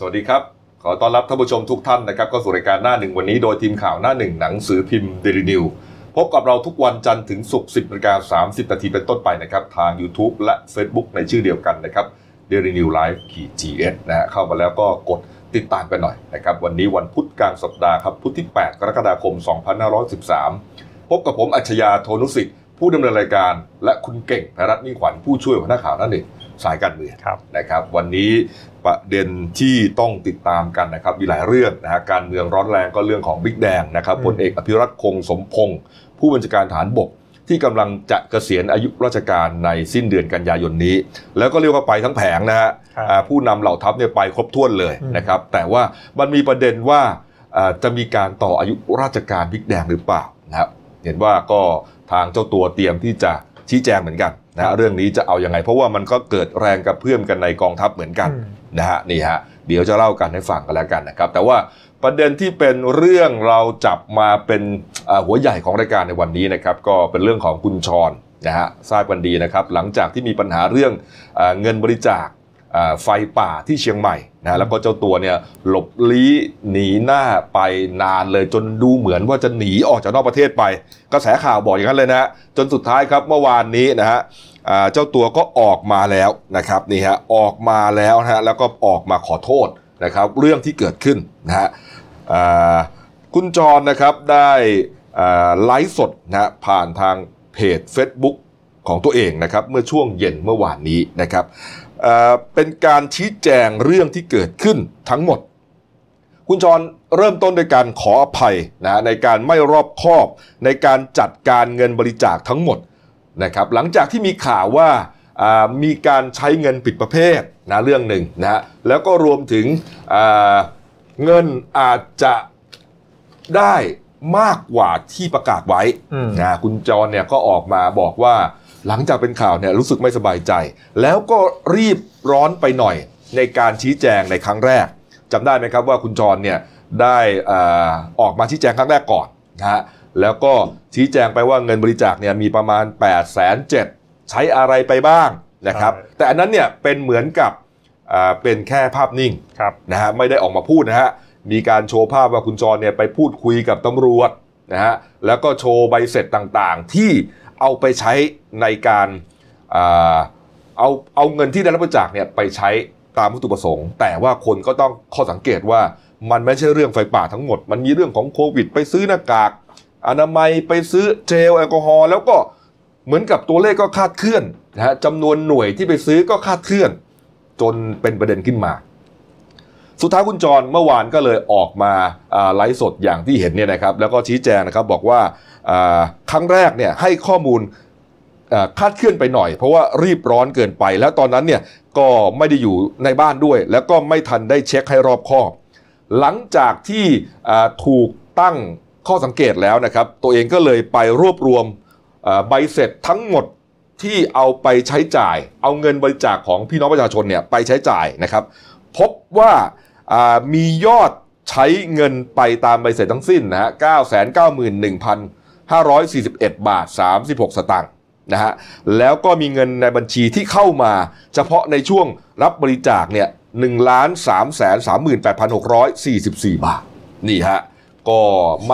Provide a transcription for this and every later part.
สวัสดีครับ ขอต้อนรับท่านผู้ชมทุกท่านนะครับเข้าสู่รายการหน้าหนึ่งวันนี้ โดยทีมข่าวหน้าหนึ่งหนังสือพิมพ์เดลินิวส์พบกับเราทุกวันจันทร์ถึงศุกร์10นาฬิกา30นาทีเป็นต้นไปนะครับ ทาง YouTube และ Facebook ในชื่อเดียวกันนะครับเดลินิวส์ขีจีเอสนะฮะเข้ามาแล้วก็กดติดตามกันหน่อยนะครับ วันนี้วันพุธกลางสัปดาห์ครับพุธที่ 8 กรกฎาคม 2513 พบกับผมอัจฉริยะโทนุสิทธิ์ผู้ดำเนินรายการ และคุณเก่งพรัตน์มิ่งขวัญผู้ช่วยหัวหน้าข่าวหน้าหนึ่ง สายการเมืองครับนะครับ วันนี้ประเด็นที่ต้องติดตามกันนะครับ มีหลายเรื่องนะฮะการเมืองร้อนแรงก็เรื่องของบิ๊กแดงนะครับอืมพลเอกอภิรัตคงสมพงศ์ผู้บัญชาการฐานบกที่กำลังจะเกษียณอายุราชการในสิ้นเดือนกันยายนนี้ แล้วก็เรียกว่าไปทั้งแผงนะฮะครับอ่าผู้นำเหล่าทัพเนี่ยไปครบถ้วนเลยอืมนะครับ แต่ว่ามันมีประเด็นว่าอ่าจะมีการต่ออายุราชการบิ๊กแดงหรือเปล่านะครับเห็นว่าก็ทางเจ้าตัวเตรียมที่จะชี้แจงเหมือนกัน นะฮะเรื่องนี้จะเอาอยัางไง เพราะว่ามันก็เกิดแรงกระเพื่อมกันในกองทัพเหมือนกันอืมนะฮะนี่ฮะเดี๋ยวจะเล่ากันให้ฟังกันแล้วกันนะครับ แต่ว่าประเด็นที่เป็นเรื่องเราจับมาเป็นอ่าหัวใหญ่ของรายการในวันนี้นะครับ ก็เป็นเรื่องของคุณชรนะฮะทราบกันดีนะครับ หลังจากที่มีปัญหาเรื่องอาเงินบริจาคอ่า ไฟป่าที่เชียงใหม่นะแล้วก็เจ้าตัวเนี่ยหลบลี้หนีหน้าไปนานเลยจนดูเหมือนว่าจะหนีออกจากนอกประเทศไป กระแสข่าวบอกอย่างนั้นเลยนะจนสุดท้ายครับเมื่อวานนี้นะฮะเจ้าตัวก็ออกมาแล้วนะครับนี่ฮะออกมาแล้วนะฮะแล้วก็ออกมาขอโทษนะครับเรื่องที่เกิดขึ้นนะฮะคุณจรนะครับได้ไลฟ์สดนะฮะผ่านทางเพจ Facebook ของตัวเองนะครับเมื่อช่วงเย็นเมื่อวานนี้นะครับ เป็นการชี้แจงเรื่องที่เกิดขึ้นทั้งหมด คุณจรเริ่มต้นด้วยการขออภัยนะฮะในการไม่รอบคอบในการจัดการเงินบริจาคทั้งหมดนะครับหลังจากที่มีข่าวว่าอ่ามีการใช้เงินผิดประเภทนะเรื่องหนึ่งนะฮะแล้วก็รวมถึงอ่าเงินอาจจะได้มากกว่าที่ประกาศไว้อืมนะคุณจรเนี่ยก็ออกมาบอกว่า หลังจากเป็นข่าวเนี่ยรู้สึกไม่สบายใจ แล้วก็รีบร้อนไปหน่อยในการชี้แจงในครั้งแรกจำได้ไหมครับว่าคุณจรเนี่ยได้อาออกมาชี้แจงครั้งแรกก่อนนะฮะแล้วก็ชี้แจงไปว่าเงินบริจาคเนี่ยมีประมาณ8ปดแสนเใช้อะไรไปบ้างนะครับใช่แต่อันนั้นเนี่ยเป็นเหมือนกับอ่าเป็นแค่ภาพนิ่งครับนะฮะไม่ได้ออกมาพูดนะฮะมีการโชว์ภาพว่าคุณจรเนี่ยไปพูดคุยกับตำรวจนะฮะแล้วก็โชว์ใบเสร็จต่างๆ ที่ เอาไปใช้ในการเอาเอาเงินที่ได้รับบริจาคเนี่ยไปใช้ตามวัตถุประสงค์ แต่ว่าคนก็ต้องข้อสังเกตว่ามันไม่ใช่เรื่องไฟป่าทั้งหมด มันมีเรื่องของโควิด ไปซื้อหน้ากาก อนามัยไปซื้อเจลแอลกอฮอล์แล้วก็เหมือนกับตัวเลขก็คาดเคลื่อนนะฮะจำนวนหน่วยที่ไปซื้อก็คาดเคลื่อน จนเป็นประเด็นขึ้นมา สุดท้ายคุณจรเมื่อวานก็เลยออกมาไลฟ์สดอย่างที่เห็นเนี่ยนะครับแล้วก็ชี้แจงนะครับบอกว่าครั้งแรกเนี่ยให้ข้อมูลคาดเคลื่อนไปหน่อย เพราะว่ารีบร้อนเกินไป แล้วตอนนั้นเนี่ยก็ไม่ได้อยู่ในบ้านด้วย แล้วก็ไม่ทันได้เช็คให้รอบคอบ หลังจากที่ถูกตั้งข้อสังเกตแล้วนะครับ ตัวเองก็เลยไปรวบรวมใบเสร็จทั้งหมดที่เอาไปใช้จ่าย เอาเงินบริจาคของพี่น้องประชาชนเนี่ยไปใช้จ่ายนะครับ พบว่า มียอดใช้เงินไปตามใบเสร็จทั้งสิ้นนะฮะ 991,541 บาท 36 สตางค์นะฮะ แล้วก็มีเงินในบัญชีที่เข้ามาเฉพาะในช่วงรับบริจาคเนี่ย1ล้าน3แสน38,644 บาท นี่ฮะ ก็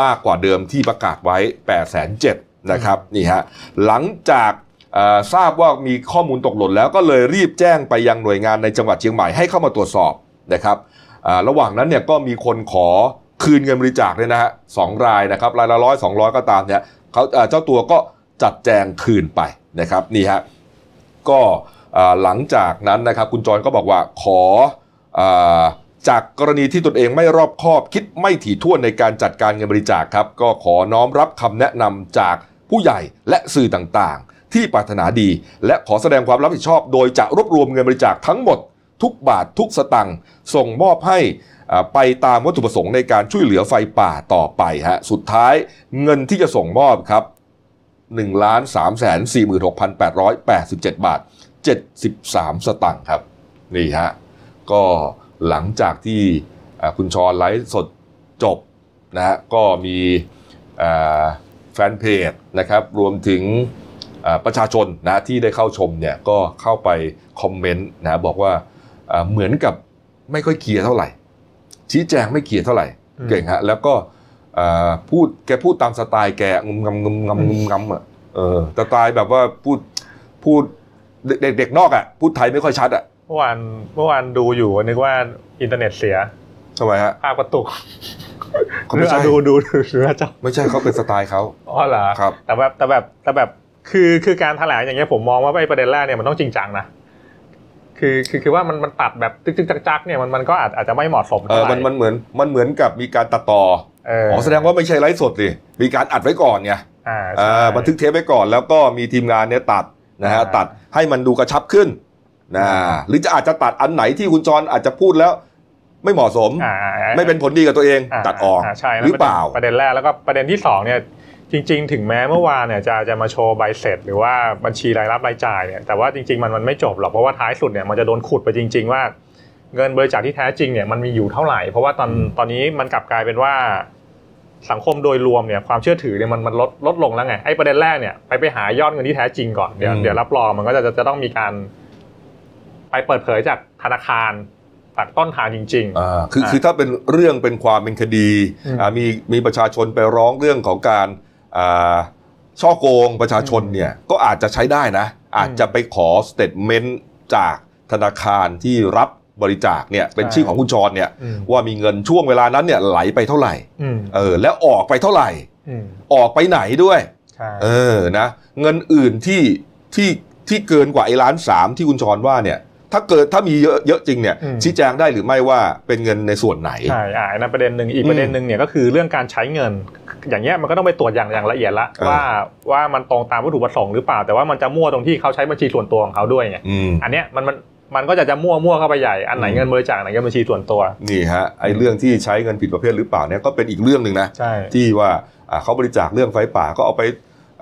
มากกว่าเดิมที่ประกาศไว้8แสน7นะครับ นี่ฮะ หลังจากทราบว่ามีข้อมูลตกหล่นแล้วก็เลยรีบแจ้งไปยังหน่วยงานในจังหวัดเชียงใหม่ให้เข้ามาตรวจสอบนะครับ ระหว่างนั้นเนี่ยก็มีคนขอคืนเงินบริจาคเนี่ยนะฮะสองรายนะครับรายละร้อยสองร้อยก็ตามเนี่ยเขาเจ้าตัวก็จัดแจงคืนไปนะครับนี่ฮะก็หลังจากนั้นนะครับคุณจรก็บอกว่าขออจากกรณีที่ตนเองไม่รอบคอบคิดไม่ถี่ถ้วนในการจัดการเงินบริจาคครับ ก็ขอน้อมรับคำแนะนำจากผู้ใหญ่และสื่อต่างๆ ที่ปรารถนาดี และขอแสดงความรับผิดชอบ โดยจะรวบรวมเงินบริจาคทั้งหมด ทุกบาททุกสตังค์ส่งมอบให้ไปตามวัตถุประสงค์ในการช่วยเหลือไฟป่าต่อไปฮะสุดท้ายเงินที่จะส่งมอบครับ1ล้าน3แสน46,887 บาท 73 สตังค์ครับ นี่ฮะ ก็หลังจากที่คุณชรไลฟ์สดจบนะฮะก็มีแฟนเพจนะครับ รวมถึงประชาชนนะที่ได้เข้าชมเนี่ย ก็เข้าไปคอมเมนต์นะบอกว่า เหมือนกับไม่ค่อยเคลียร์เท่าไหร่ ชี้แจงไม่เคลียร์เท่าไหร่อืมเก่งฮะ แล้วก็เอ่อพูดแกพูดตามสไตล์แกงุมงำงุมงำงุมงำอะเออสไตล์แบบว่าพูดพูดเด็กเด็กนอกอะพูดไทยไม่ค่อยชัดอะเมื่อวานเมื่อวานดูอยู่นึกว่าอินเทอร์เน็ตเสียทำไมฮะภาพกระตุกเขาไม่ใช่ดูดูดูดูหน้าจอไม่ใช่เขาเป็นสไตล์เขาอ๋อเหรอครับแต่แบบแต่แบบแต่แบบคือคือการแถลงอย่างเงี้ยผมมองว่าไอ้ประเด็นแรกเนี่ยมันต้องจริงจังนะ คือคือคือว่ามันมันตัดแบบตึกตึกจักจักเนี่ยมันมันก็อาจอาจจะไม่เหมาะสมเอเท่าอไหร่ มันมันเหมือนมันเหมือนกับมีการตัดต่อเอออ๋อแสดงว่าไม่ใช่ไลฟ์สดดิมีการอัดไว้ก่อนไงอ่าเอใช่อบันทึกเทปไว้ก่อนแล้วก็มีทีมงานเนี่ยตัดนะฮะอ่าตัดให้มันดูกระชับขึ้นนะหรือจะอาจจะตัดอันไหนที่คุณจรอาจจะพูดแล้ว ไม่เหมาะสม อ่าอ่าอ่าไม่เป็นผลดีกับตัวเองาตัดออกาใช่แล้วหรือเปล่าประเด็นแรกแล้วก็ประเด็นที่สองเนี่ย จริง ๆ ถึงแม้เมื่อวานเนี่ยจะจะมาโชว์ใบเสร็จ หรือว่าบัญชีรายรับรายจ่ายเนี่ยแต่ว่าจริง ๆ มันมันไม่จบหรอกเพราะว่าท้ายสุดเนี่ยมันจะโดนขุดไปจริง ๆ ว่า เงินบริจาคที่แท้จริงเนี่ยมันมีอยู่เท่าไหร่ เพราะว่าตอนอืมตอนนี้มันกลับกลายเป็นว่าสังคมโดยรวมเนี่ยความเชื่อถือเนี่ยมันมันลดลดลงแล้วไงไอ้ประเด็นแรกเนี่ยไปไปหายอดเงินที่แท้จริงก่อนเดี๋ยวเดี๋ยวรับรองมันก็จะจะจะต้องมีการ ไปเปิดเผยจากธนาคารจากต้นทางจริงอ่าคืออ่าคือถ้าเป็นเรื่องเป็นความเป็นคดีอืมอ่ามีมีประชาชนไปร้องเรื่องของการอ่า ช่อโกงประชาชนเนี่ยก็อาจจะใช้ได้นะ อาจจะไปขอสเต t เมนต์จากธนาคารที่รับบริจาคเนี่ยเป็นใช่ชื่อของคุณจรเนี่ยอืมว่ามีเงินช่วงเวลานั้นเนี่ยไหลไปเท่าไหร่อืมเออแล้วออกไปเท่าไหร่อืมออกไปไหนด้วยใช่เออนะเงินอื่นที่ที่ที่เกินกว่าไอ้ล้านสามที่คุณจรว่าเนี่ย ถ้าเกิดถ้ามีเยอะเยอะจริงเนี่ยชี้แจงได้หรือไม่ว่าเป็นเงินในส่วนไหน ใช่อ่าอันนั้นประเด็นหนึ่งอีกอืมประเด็นหนึ่งเนี่ยก็คือเรื่องการใช้เงิน อย่างเงี้ยมันก็ต้องไปตรวจอย่างอย่างละเอียดละเออ ว่าว่ามันตรงตามวัตถุประสงค์หรือเปล่า แต่ว่ามันจะมั่วตรงที่เขาใช้บัญชีส่วนตัวของเขาด้วยไงอืม อันเนี้ยมันมันมันก็จะจะมั่วมั่วเข้าไปใหญ่อันไหนอืม เงินบริจาคอันไหนเงินบัญชีส่วนตัว นี่ฮะไอ้เรื่องที่ใช้เงินผิดประเภทหรือเปล่าเนี่ยก็เป็นอีกเรื่องหนึ่งนะ ใช่ ที่ว่าอ่าเขาบริจาคเรื่องไฟป่าก็เอาไป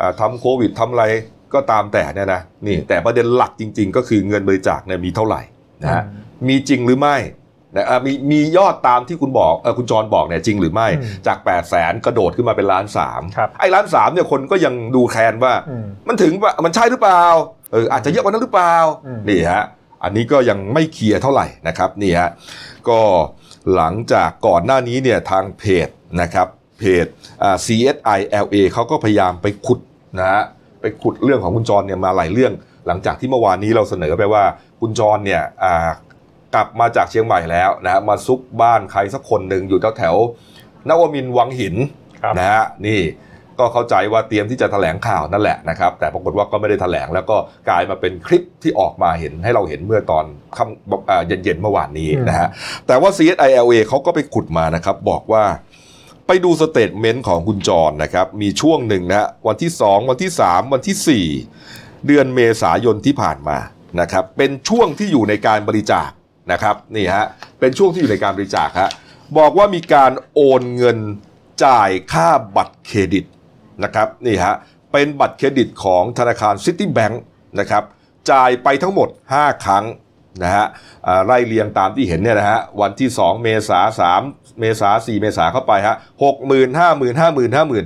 อ่าทำโควิดทำอะไร ก็ตามแต่เนี่ยนะนี่แต่ประเด็นหลักจริง ๆ ก็คือเงินบริจาคเนี่ยมีเท่าไหร่นะฮะมีจริงหรือไม่นะอะมีมียอดตามที่คุณบอกเออคุณจรบอกเนี่ยจริงหรือไม่อืมจาก8ปดแสนกระโดดขึ้นมาเป็นล้านสามครับไอ้ล้านสามเนี่ยคนก็ยังดูแคลนว่าอืมมันถึงว่ามันใช่หรือเปล่าเอออาจจะเยอะกว่านั้นหรือเปล่าอืมนี่ฮะอันนี้ก็ยังไม่เคลียร์เท่าไหร่นะครับนี่ฮะก็หลังจากก่อนหน้านี้เนี่ยทางเพจนะครับเพจอ่า CSI LA เขาก็พยายามไปขุดนะฮะ ไปขุดเรื่องของคุณจรเนี่ยมาหลายเรื่อง หลังจากที่เมื่อวานนี้เราเสนอไปว่าคุณจรเนี่ยอ่ากลับมาจากเชียงใหม่แล้วนะฮะมาซุกบ้านใครสักคนหนึ่งอยู่แถวแถวๆนวมินทร์วังหินครับนะฮะนี่ก็เข้าใจว่าเตรียมที่จะแถลงข่าวนั่นแหละนะครับ แต่ปรากฏว่าก็ไม่ได้แถลงแล้วก็กลายมาเป็นคลิปที่ออกมาเห็นให้เราเห็นเมื่อตอนค่ำอ่าเย็นๆเมื่อวานนี้นะฮะแต่ว่า CSI LA เขาก็ไปขุดมานะครับบอกว่า ไปดู statement ของคุณจรนะครับ มีช่วงหนึ่งนะฮะวันที่ 2 วันที่ 3 วันที่ 4 เดือนเมษายนที่ผ่านมานะครับ เป็นช่วงที่อยู่ในการบริจาคนะครับนี่ฮะเป็นช่วงที่อยู่ในการบริจาคฮะบอกว่ามีการโอนเงินจ่ายค่าบัตรเครดิตนะครับนี่ฮะเป็นบัตรเครดิตของธนาคารซิตี้แบงค์นะครับจ่ายไปทั้งหมด 5 ครั้ง นะฮะอ่าไล่เรียงตามที่เห็นเนี่ยนะฮะวันที่ 2 เมษา3เมษา4เมษาเข้าไปฮะหกหมื่นห้าหมื่นห้าหมื่นห้าหมื่น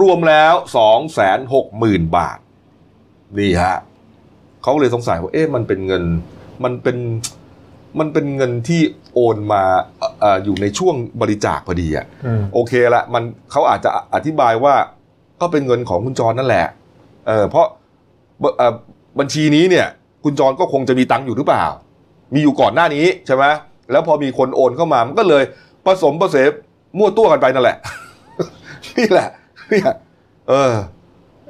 รวมแล้ว2 6 0 0 0 0บาท นี่ฮะเขาเลยสงสัยว่าเอ๊ะมันเป็นเงินมันเป็นมันเป็นเงินที่โอนมาเอ่อเอ่ออยู่ในช่วงบริจาคพอดีอะอืมโอเคละมันเขาอาจจะอธิบายว่าก็เป็นเงินของคุณจรนั่นแหละเออเพราะบเอ่อบัญชีนี้เนี่ย คุณจรก็คงจะมีตังค์อยู่หรือเปล่า มีอยู่ก่อนหน้านี้ใช่ไหมแล้วพอมีคนโอนเข้ามามันก็เลยผสมผสมมั่วตัวกันไปนั่นแหละ นี่แหละเนี่ยเออ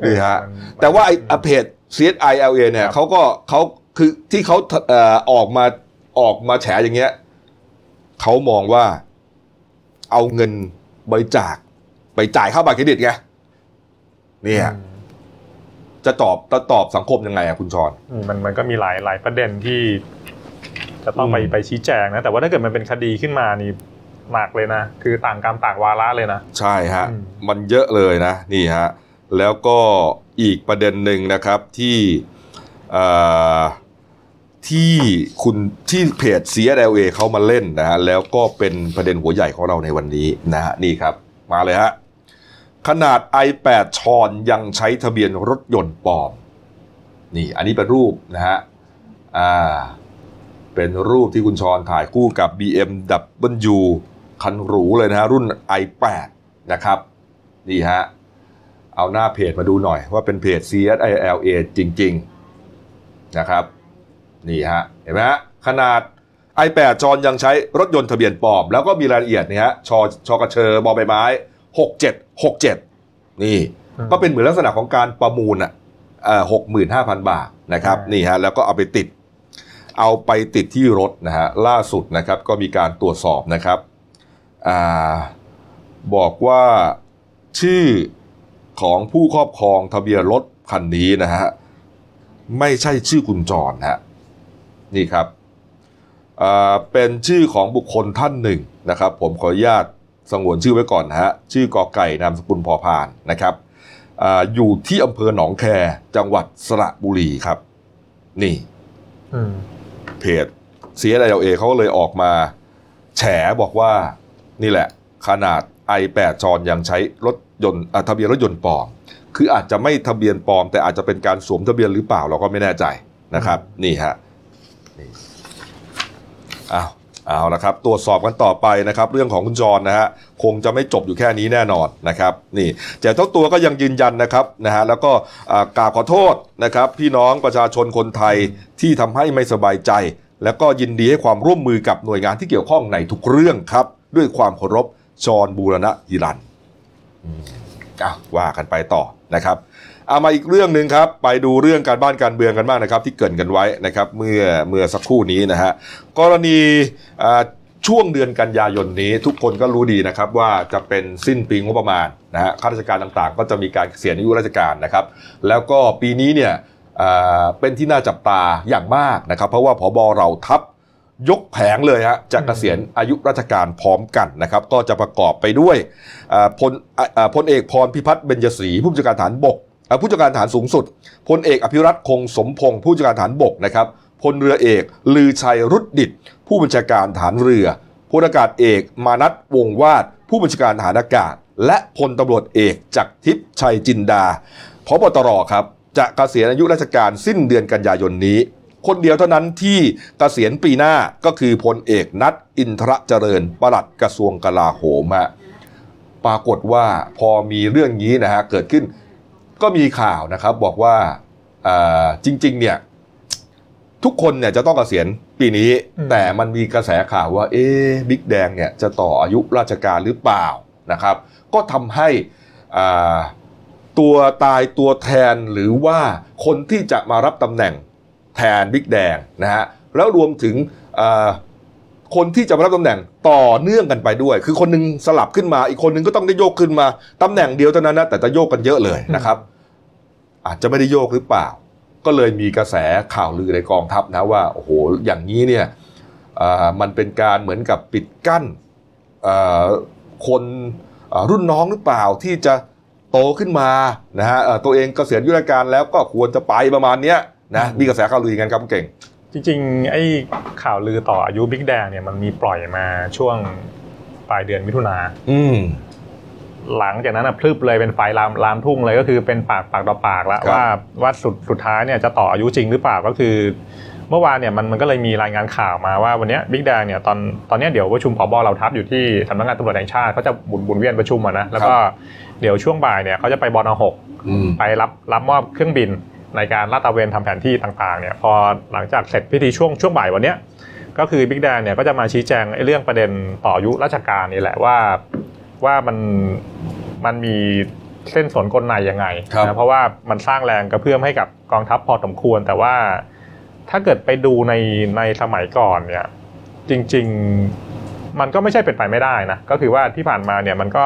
นี่ฮะแต่ว่าไอ้อะเพจ CSI LA เนี่ยครับเขาก็เขาคือที่เขาเอ่อออกมาออกมาแฉอย่างเงี้ยเขามองว่าเอาเงินบริจาคไปจ่ายค่าบัตรเครดิตไงเนี่ยอืมจะตอบจะตอบสังคมยังไงอะคุณชอนอืมมันมันก็มีหลายหลายประเด็นที่ จะต้องไปอืมไปชี้แจงนะแต่ว่าถ้าเกิดมันเป็นคดีขึ้นมานี่หนักเลยนะ คือต่างกรรมต่างวาระเลยนะ ใช่ฮะอืมมันเยอะเลยนะนี่ฮะแล้วก็อีกประเด็นหนึ่งนะครับที่เอ่อที่คุณที่เพจ CSLA เขามาเล่นนะฮะแล้วก็เป็นประเด็นหัวใหญ่ของเราในวันนี้นะฮะนี่ครับ มาเลยฮะขนาด i8 ชอนยังใช้ทะเบียนรถยนต์ปลอม นี่ อันนี้เป็นรูปนะฮะอ่า เป็นเป็นรูปที่คุณชรถ่ายคู่กับ BMW คันหรูเลยนะฮะรุ่น i8 นะครับ นี่ฮะ เอาหน้าเพจมาดูหน่อยว่าเป็นเพจ CSILA จริง ๆ นะครับ นี่ฮะ เห็นไหมฮะ ขนาด i8 จอนยังใช้รถยนต์ทะเบียนปลอม แล้วก็มีรายละเอียดนี่ฮะชอชอกระเชอบอใบไม้ 6767 นี่อืมก็เป็นเหมือนลักษณะของการประมูลอะหกหมื่นห้าพันบาทนะครับอ่านี่นี่ฮะ แล้วก็เอาไปติด เอาไปติดที่รถนะฮะล่าสุดนะครับก็มีการตรวจสอบนะครับอบอกว่าชื่อของผู้ครอบครองทะเบียนรถคันนี้นะฮะไม่ใช่ชื่อคุณจรฮะนี่ครับเป็นชื่อของบุคคลท่านหนึ่งนะครับ ผมขออนุญาตสงวนชื่อไว้ก่อนนะฮะชื่อกอไก่นามสกุลพอพานนะครับออยู่ที่อำเภอหนองแคจังหวัดสระบุรีครับ นี่ เพจ CSILA เขาก็เลยออกมา แฉบอกว่านี่แหละ ขนาด i8 จอนยังใช้รถยนต์ทะเบียนรถยนต์ปลอม คืออาจจะไม่ทะเบียนปลอม แต่อาจจะเป็นการสวมทะเบียนหรือเปล่าเราก็ไม่แน่ใจนะครับ นี่ฮะอ้าว เอาละครับตรวจสอบกันต่อไปนะครับ เรื่องของคุณจรนะฮะคงจะไม่จบอยู่แค่นี้แน่นอนนะครับนี่แต่เจ้าตัวก็ยังยืนยันนะครับนะฮะแล้วก็กราบขอโทษนะครับ พี่น้องประชาชนคนไทยที่ทำให้ไม่สบายใจ แล้วก็ยินดีให้ความร่วมมือกับหน่วยงานที่เกี่ยวข้องในทุกเรื่องครับ ด้วยความเคารพจรบูรณะฮิรันอืมอะว่ากันไปต่อนะครับ เอามาอีกเรื่องหนึ่งครับ ไปดูเรื่องการบ้านการเมืองกันบ้างนะครับ ที่เกรินกันไว้นะครับ เมื่อเมื่อสักครู่นี้นะฮะกรณีช่วงเดือนกันยายนนี้ทุกคนก็รู้ดีนะครับว่าจะเป็นสิ้นปีงบประมาณนะฮะข้าราชการต่างๆ ก็จะมีการเกษียณอายุราชการนะครับ แล้วก็ปีนี้เนี่ยเป็นที่น่าจับตาอย่างมากนะครับ เพราะว่าพบเราทัพยกแผงเลยฮะจะเกษียณอายุราชการพร้อมกันนะครับ ก็จะประกอบไปด้วยพลพลเอกพรพิพัฒน์เบญจศรีผู้บัญชาการฐานบก ผู้จัดการฐานสูงสุดพลเอกอภิรัตคงสมพงศ์ผู้จัดการฐานบกนะครับพลเรือเอก ลือชัยรุดดิตผู้บัญชาการฐานเรือพลอากาศเอก มานัทวงวาด ผู้บัญชาการฐานอากาศ และพลตำรวจเอกจักรทิพย์ชัยจินดาพบตรครับจะเกษียณอายุราชการสิ้นเดือนกันยายนนี้ คนเดียวเท่านั้นที่เกษียณปีหน้าก็คือพลเอกนัทอินทรเจริญปลัดกระทรวงกลาโหมฮะปรากฏว่าพอมีเรื่องนี้นะฮะเกิดขึ้น ก็มีข่าวนะครับบอกว่าเอ่อจริง ๆ เนี่ย ทุกคนเนี่ยจะต้องเกษียณปีนี้อืมแต่มันมีกระแสข่าวว่า เอ๊ะบิ๊กแดงเนี่ยจะต่ออายุราชการหรือเปล่านะครับ ก็ทำให้อ่าตัวตายตัวแทนหรือว่าคนที่จะมารับตำแหน่งแทนบิ๊กแดงนะฮะแล้วรวมถึงอ่า คนที่จะมารับตำแหน่งต่อเนื่องกันไปด้วย คือคนหนึงสลับขึ้นมาอีกคนหนึงก็ต้องได้โยกขึ้นมาตำแหน่งเดียวเท่านั้นนะแต่จะโยกกันเยอะเลยนะครับ อาจจะไม่ได้โยกหรือเปล่า ก็เลยมีกระแสข่าวลือในกองทัพนะว่าโอ้โหอย่างนี้เนี่ยมันเป็นการเหมือนกับปิดกั้นคนรุ่นน้องหรือเปล่าที่จะโตขึ้นมานะฮะตัวเองเกษียณยุทธการแล้วก็ควรจะไปประมาณเนี้ยนะมีกระแสข่าวลืออย่างนั้นครับเก่ง จริงๆ ไอ้ข่าวลือต่ออายุบิ๊กแดงเนี่ยมันมีปล่อยมาช่วงปลายเดือนมิถุนาอืมหลังจากนั้นนะพลึบเลยเป็นไฟลามลามทุ่งเลยก็คือเป็นปากปากต่อปากแล้วครับว่าว่าสุดสุดท้ายเนี่ยจะต่ออายุจริงหรือเปล่าก็คือ เมื่อวานเนี่ยมันมันก็เลยมีรายงานข่าวมาว่าวันเนี้บิ๊กแดงเนี่ยตอนตอนเนี้ยเดี๋ยวประชุมผบเราทัพอยู่ที่สำนักงานตำรวจแห่งชาติเขาจะบุนบุนเวียนประชุมอะนะแล้วก็เดี๋ยวช่วงบ่ายเนี่ยเขาจะไปบอนหกอืมไปรับรับมอบเครื่องบิน ในการลาดตระเวนทำแผนที่ต่างๆเนี่ยพอหลังจากเสร็จพิธีช่วงช่วงบ่ายวันเนี้ยก็คือบิ๊กแดงเนี่ยก็จะมาชี้แจงไอ้เรื่องประเด็นต่ออายุราชการนี่แหละว่าว่ามันมันมีเส้นสนกลในยังไงครับนะเพราะว่ามันสร้างแรงกระเพื่อมให้กับกองทัพพอสมควร แต่ว่าถ้าเกิดไปดูในในสมัยก่อนเนี่ยจริง ๆ มันก็ไม่ใช่เป็นไปไม่ได้นะก็คือว่าที่ผ่านมาเนี่ยมันก็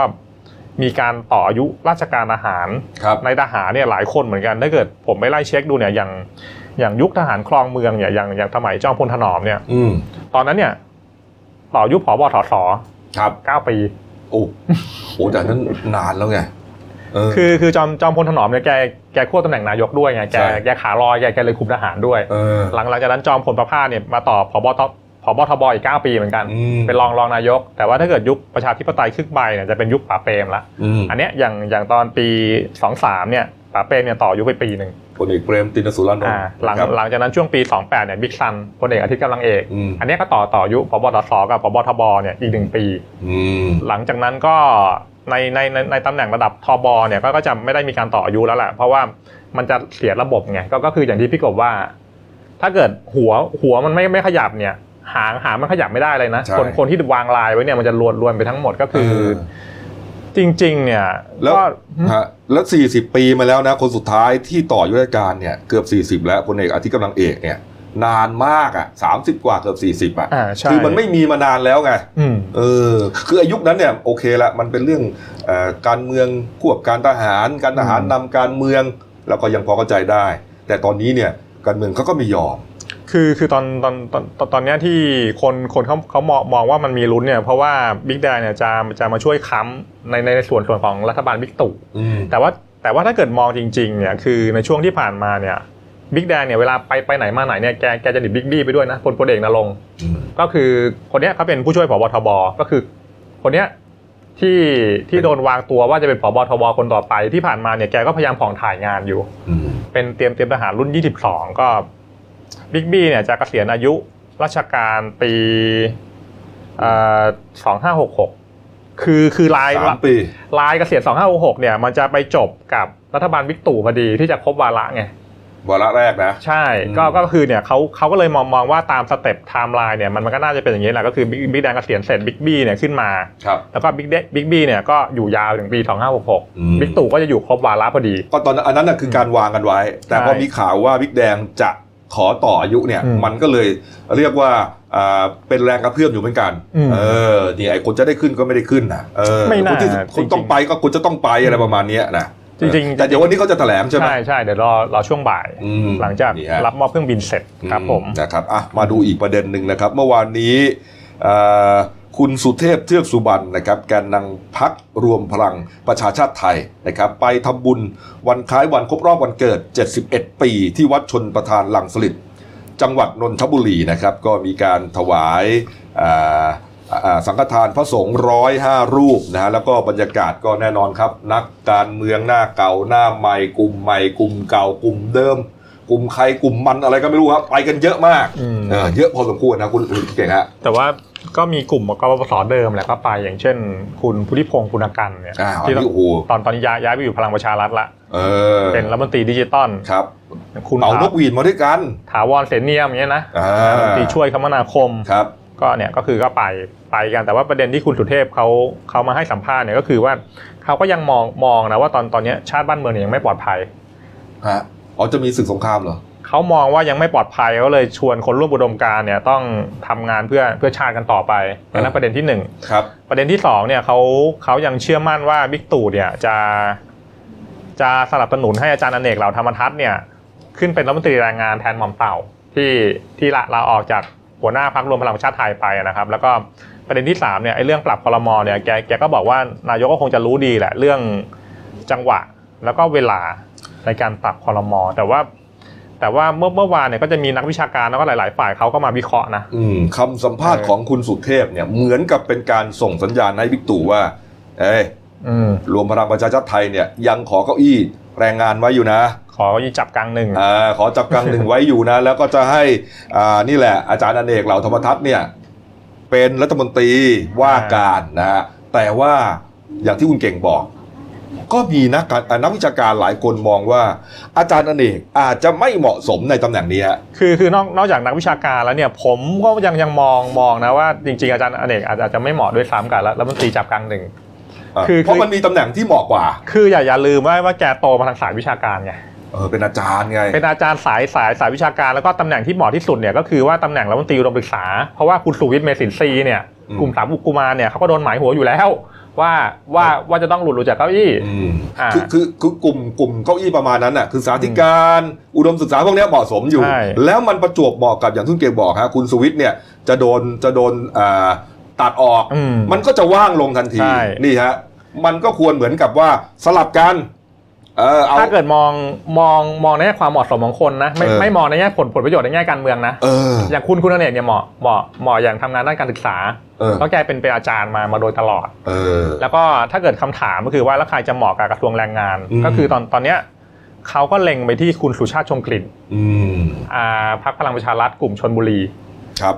มีการต่ออายุราชการอาหารครับในทหารเนี่ยหลายคนเหมือนกันถ้าเกิดผมไปไล่เช็คดูเนี่ยอย่างอย่างยุคทหารคลองเมืองเนี่ยอย่างอย่างสมัยจอมพลถนอมเนี่ยอืมตอนนั้นเนี่ย ต่ออายุผบทศครับเก้าปีโอ้โหแต่นั้นนานแล้วไงเออคือคือจอมจอมพลถนอมเนี่ยแกแกควบตำแหน่งนายกด้วยไงแกใช่แกขาลอยแกแกเลยคุมทหารด้วยเออหลังหลังจากนั้นจอมพลประภาสเนี่ยมาต่อผบท ผบทบอีกเก้าปีเหมือนกันอืมเป็นรองรองนายก แต่ว่าถ้าเกิดยุคประชาธิปไตยครึ่งใบเนี่ยจะเป็นยุคป่าเปรมละอืมอันเนี้ยอย่างอย่างตอนปี 23เนี่ยป๋าเปรมเนี่ยต่ออายุไปปีหนึ่งพลเอกเปรมตินสุรานนอ่าท์หลังนะครับหลังจากนั้นช่วงปี 28เนี่ยบิ๊กซันพลเอกอาทิตย์กำลังเอกอืมอันเนี้ยก็ต่อต่ออายุพบตสกับพบทบเนี่ยอีกหนึ่งปีอืมหลังจากนั้นก็ในในในในตำแหน่งระดับทบเนี่ยก็ก็จะไม่ได้มีการต่ออายุแล้วแหละเพราะว่ามันจะเสียระบบไงก็ก็คืออย่างที่พี่กบว่า ถ้าเกิดหัวหัวมันไม่ไม่ขยับเนี่ย หางหางมันขยับไม่ได้เลยนะใช่ คนคนที่วางลายไว้เนี่ยมันจะรวนรวนไปทั้งหมดก็คือเออจริง ๆ เนี่ยแล้ว ก็ฮะแล้ว 40 ปีมาแล้วนะ คนสุดท้ายที่ต่ออายุราชการเนี่ยเกือบ 40 แล้วพลเอกอาทิตย์กำลังเอกเนี่ย นานมากอะ 30 กว่าเกือบ 40 อะ อ่าใช่คือมันไม่มีมานานแล้วไง อืม เออ คืออายุคนั้นเนี่ยโอเคละมันเป็นเรื่องเอ่อการเมืองควบการทหาร การทหารอืม นำการเมืองเราก็ยังพอเข้าใจได้ แต่ตอนนี้เนี่ยการเมืองเขาก็ไม่ยอม คือคือตอนตอนตอนตอนตอนเนี้ยที่คนคนเขาเขามองมองว่ามันมีลุ้นเนี่ยเพราะว่าบิ๊กแดงเนี่ยจะจะมาช่วยค้ำในในส่วนส่วนของรัฐบาลบิ๊กตู่อืมแต่ว่าแต่ว่าถ้าเกิดมองจริงๆเนี่ยคือในช่วงที่ผ่านมาเนี่ยบิ๊กแดงเนี่ยเวลาไปไปไหนมาไหนเนี่ยแกแกจะติดบิ๊กบี้ไปด้วยนะพลพลเอกณรงค์อืมก็คือคนเนี้ยเขาเป็นผู้ช่วยผบทบก็คือ คนเนี้ยที่ที่โดนวางตัวว่าจะเป็นผบทบคนต่อไปที่ผ่านมาเนี่ยแกก็พยายามผ่องถ่ายงานอยู่อืมเป็นเตรียมเตรียมทหารรุ่น 22 ก็ บิ๊กบี้เนี่ยจะเกษียณอายุราชการปีเอ่อ2566คือคือลายสามปีลายเกษียณ2566เนี่ย มันจะไปจบกับรัฐบาลบิ๊กตู่พอดีที่จะครบวาระไงวาระแรกนะ ใช่อืมก็ก็คือเนี่ยเขาเขาก็เลยมองมองว่าตาม step timeline เนี่ยมันมันก็น่าจะเป็นอย่างนี้แหละก็คือบิ๊กบิ๊กแดงเกษียณเสร็จบิ๊กบี้เนี่ยขึ้นมาครับแล้วก็บิ๊กบิ๊กบี้เนี่ยก็อยู่ยาวถึงปีอืม2566บิ๊กตู่ก็จะอยู่ครบวาระพอดี ก็ตอนนั้นอันนั้นน่ะคือการวางกันไว้ แต่พอใช่มีข่าวว่าบิ๊กแดงจะ ขอต่ออายุเนี่ยอืมมันก็เลยเรียกว่าอ่าเป็นแรงกระเพื่อมอยู่เหมือนกันอืมเออนี่ไอ้คนจะได้ขึ้นก็ไม่ได้ขึ้นนะเออไม่น่าคนที่คนจริงๆต้องไปก็คนจะต้องไปอะไรประมาณเนี้ยนะจริงๆแต่เดี๋ยววันนี้เขาจะแถลงใช่ไหมใช่ใช่เดี๋ยวรอรอช่วงบ่ายอืมหลังจากนี่ฮะรับมอบเครื่องบินเสร็จครับผมนะครับอะมาดูอีกประเด็นหนึ่งนะครับ เมื่อวานนี้เอ่อ คุณสุเทพเทือกสุบรรณนะครับแกนนำพักรวมพลังประชาชาติไทยนะครับไปทำบุญวันคล้ายวันครบรอบวันเกิด 71 ปี ที่วัดชนประทานลังสลิดจังหวัดนนทบุรีนะครับก็มีการถวายอ่าอ่าสังฆทานพระสงฆ์ร้อยห้ารูปนะฮะแล้วก็บรรยากาศก็แน่นอนครับ นักการเมืองหน้าเก่าหน้าใหม่กลุ่มใหม่กลุ่มเก่ากลุ่มเดิม กลุ่มใครกลุ่มมันอะไรก็ไม่รู้ครับ ไปกันเยอะมากอืมเออเยอะพอสมควรนะคุณคุณเก่งฮะแต่ว่า ก็มีกลุ่มกปปสเดิมแหละก็ไป อย่างเช่น คุณพุทธิพงศ์ปุณกันเนี่ยอ่าอันที่นี้โอ้โหตอนตอนนี้ย้ายย้ายไปอยู่พลังประชารัฐละเออเป็นรัฐมนตรีดิจิตอลครับคุณเป่านกหวีดมาด้วยกัน ถาวรเสนเนียมอย่างเงี้ยนะอ่ารัฐมนตรีช่วยคมนาคมครับก็เนี่ยก็คือก็ไปไปกันแต่ว่าประเด็นที่คุณสุเทพเขาเขามาให้สัมภาษณ์เนี่ยก็คือว่าเขาก็ยังมองมองนะว่าตอนตอนเนี้ยชาติบ้านเมืองเนี่ยยังไม่ปลอดภัยฮะอ๋อจะมีศึกสงครามเหรอ เขามองว่ายังไม่ปลอดภัยเขาเลยชวนคนร่วมอุดมการณ์เนี่ยต้องทำงานเพื่อเพื่อชาติกันต่อไปอันนั้นประเด็นที่หนึ่งครับประเด็นที่สองเนี่ยเขาเขายังเชื่อมั่นว่าบิ๊กตู่เนี่ยจะจะสนับสนุนให้อาจารย์อเนกเหล่าธรรมทัศน์เนี่ยขึ้นเป็นรัฐมนตรีแรงงานแทนหม่อมเต่าที่ที่ลาลาออกจากหัวหน้าพักรวมพลังประชาติไทยไปนะครับ แล้วก็ประเด็นที่สามเนี่ยไอ้เรื่องปรับคลมเนี่ยแกแกก็บอกว่านายกก็คงจะรู้ดีแหละเรื่องจังหวะแล้วก็เวลาในการปรับคลมแต่ว่า แต่ว่าเมื่อเมื่อวานเนี่ยก็จะมีนักวิชาการแล้วก็หลาย ๆ ฝ่ายเขาก็มาวิเคราะห์นะอืมคำสัมภาษณ์เออของคุณสุเทพเนี่ยเหมือนกับเป็นการส่งสัญญาณให้บิ๊กตู่ว่า เอ้ยอืมรวมพลังประชาชาติไทยเนี่ยยังขอเก้าอี้แรงงานไว้อยู่นะ ขอยีจับกลางหนึ่งอ่าขอจับกลางหนึ่งไว้อยู่นะ แล้วก็จะให้อ่านี่แหละอาจารย์อเนกเหล่าธรรมทัศน์เนี่ยเป็นรัฐมนตรีว่าการนะฮะแต่ว่าอย่างที่คุณเก่งบอก ก็มีนักการอ่านักวิชาการหลายคนมองว่า อาจารย์อเนกอาจจะไม่เหมาะสมในตำแหน่งนี้ฮะคือคือนอกนอกจากนักวิชาการแล้วเนี่ยผมก็ยังยังมองมองนะว่าจริง ๆ อาจารย์อเนกอาจอาจจะไม่เหมาะด้วยซ้ำกับรัฐมนตรีจับกลางหนึ่งอะคือเพราะมันมีตำแหน่งที่เหมาะกว่า คืออย่าอย่าลืมว่าว่าแกโตมาทางสายวิชาการไงเออเป็นอาจารย์ไง เป็นอาจารย์สายสายสายวิชาการแล้วก็ตำแหน่งที่เหมาะที่สุดเนี่ยก็คือว่าตำแหน่งรัฐมนตรีอุดมศึกษา เพราะว่าคุณสุวิทย์เมสินทรีย์เนี่ยอืมกลุ่มสามกุมารเนี่ยเขาก็โดนหมายหัวอยู่แล้ว ว่าว่าว่าจะต้องหลุดหลุดจากเก้าอี้อืมอ่าคือคือคือกลุ่มกลุ่มเก้าอี้ประมาณนั้นน่ะคือสาธิการ อุดมศึกษาพวกเนี้ยเหมาะสมอยู่ใช่แล้วมันประจวบเหมาะกับอย่างที่คุณเกบอกฮะคุณสุวิทย์เนี่ยจะโดนจะโดนอ่าตัดออกอืมมันก็จะว่างลงทันทีใช่นี่ฮะมันก็ควรเหมือนกับว่าสลับกัน เออเอา ถ้าเกิดมองมองมองในแง่ความเหมาะสมของคนนะ ไม่เออ ไม่มองในแง่ผลผลประโยชน์ในแง่การเมืองนะ เออ อย่างคุณคุณอเนกเนี่ยเหมาะเหมาะเหมาะอย่างทำงานด้านการศึกษา เออ เพราะแกเป็นเป็นอาจารย์มามาโดยตลอด เออ แล้วก็ถ้าเกิดคำถามก็คือว่าแล้วใครจะเหมาะกับกระทรวงแรงงาน อืม ก็คือตอนตอนเนี้ยเขาก็เล็งไปที่คุณสุชาติชมกลิ่นอืม อ่าพรรคพลังประชารัฐกลุ่มชนบุรี ครับ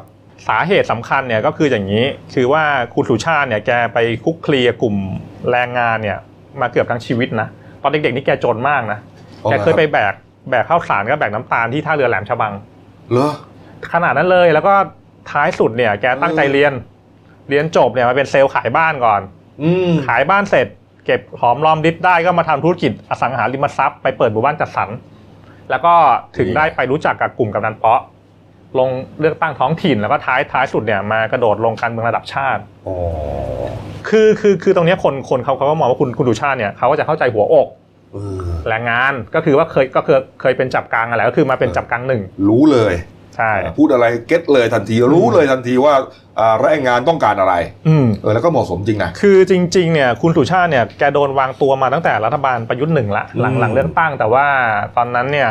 สาเหตุสำคัญเนี่ยก็คืออย่างนี้ คือว่าคุณสุชาติเนี่ยแกไปคุกคลีกับกลุ่มแรงงานเนี่ยมาเกือบทั้งชีวิตนะต อนเด็กๆนี่แกจนมากนะอ๋อแกเคยไปแบกแบกข้าวสารกับแบกน้ำตาลที่ท่าเรือแหลมฉบังเหรอขนาดนั้นเลยแล้วก็ท้ายสุดเนี่ย แกตั้งใจอืมเรียน เรียนจบเนี่ยมาเป็นเซลล์ขายบ้านก่อน อืมขายบ้านเสร็จ เก็บหอมรอมริบได้ก็มาทำธุรกิจอสังหาริมทรัพย์ไปเปิดหมู่บ้านจัดสรรแล้วก็ถึงได้ไปรู้จักกับกลุ่มกำนันเปาะ ลงเลือกตั้งท้องถิ่นแล้วก็ท้ายท้ายสุดเนี่ยมากระโดดลงการเมืองระดับชาติอ๋อคือคือคือตรงเนี้ยคนคนเขาเขาก็มองว่าคุณคุณดูชาติเนี่ยเขาก็จะเข้าใจหัวอกเออแรงงานก็คือว่าเคยก็เคยเคยเป็นจับกลางอะไรก็คือมาเป็นจับกลางหนึ่งรู้เลยใช่พูดอะไรเก็ตเลยทันทีรู้เลยทันทีว่าอ่าแรงงานต้องการอะไรอืมเออแล้วก็เหมาะสมจริงนะคือจริงๆเนี่ยคุณสุชาติเนี่ยแกโดนวางตัวมาตั้งแต่รัฐบาลประยุทธ์หนึ่งละหลังอืมหลังเลือกตั้งแต่ว่าตอนนั้นเนี่ย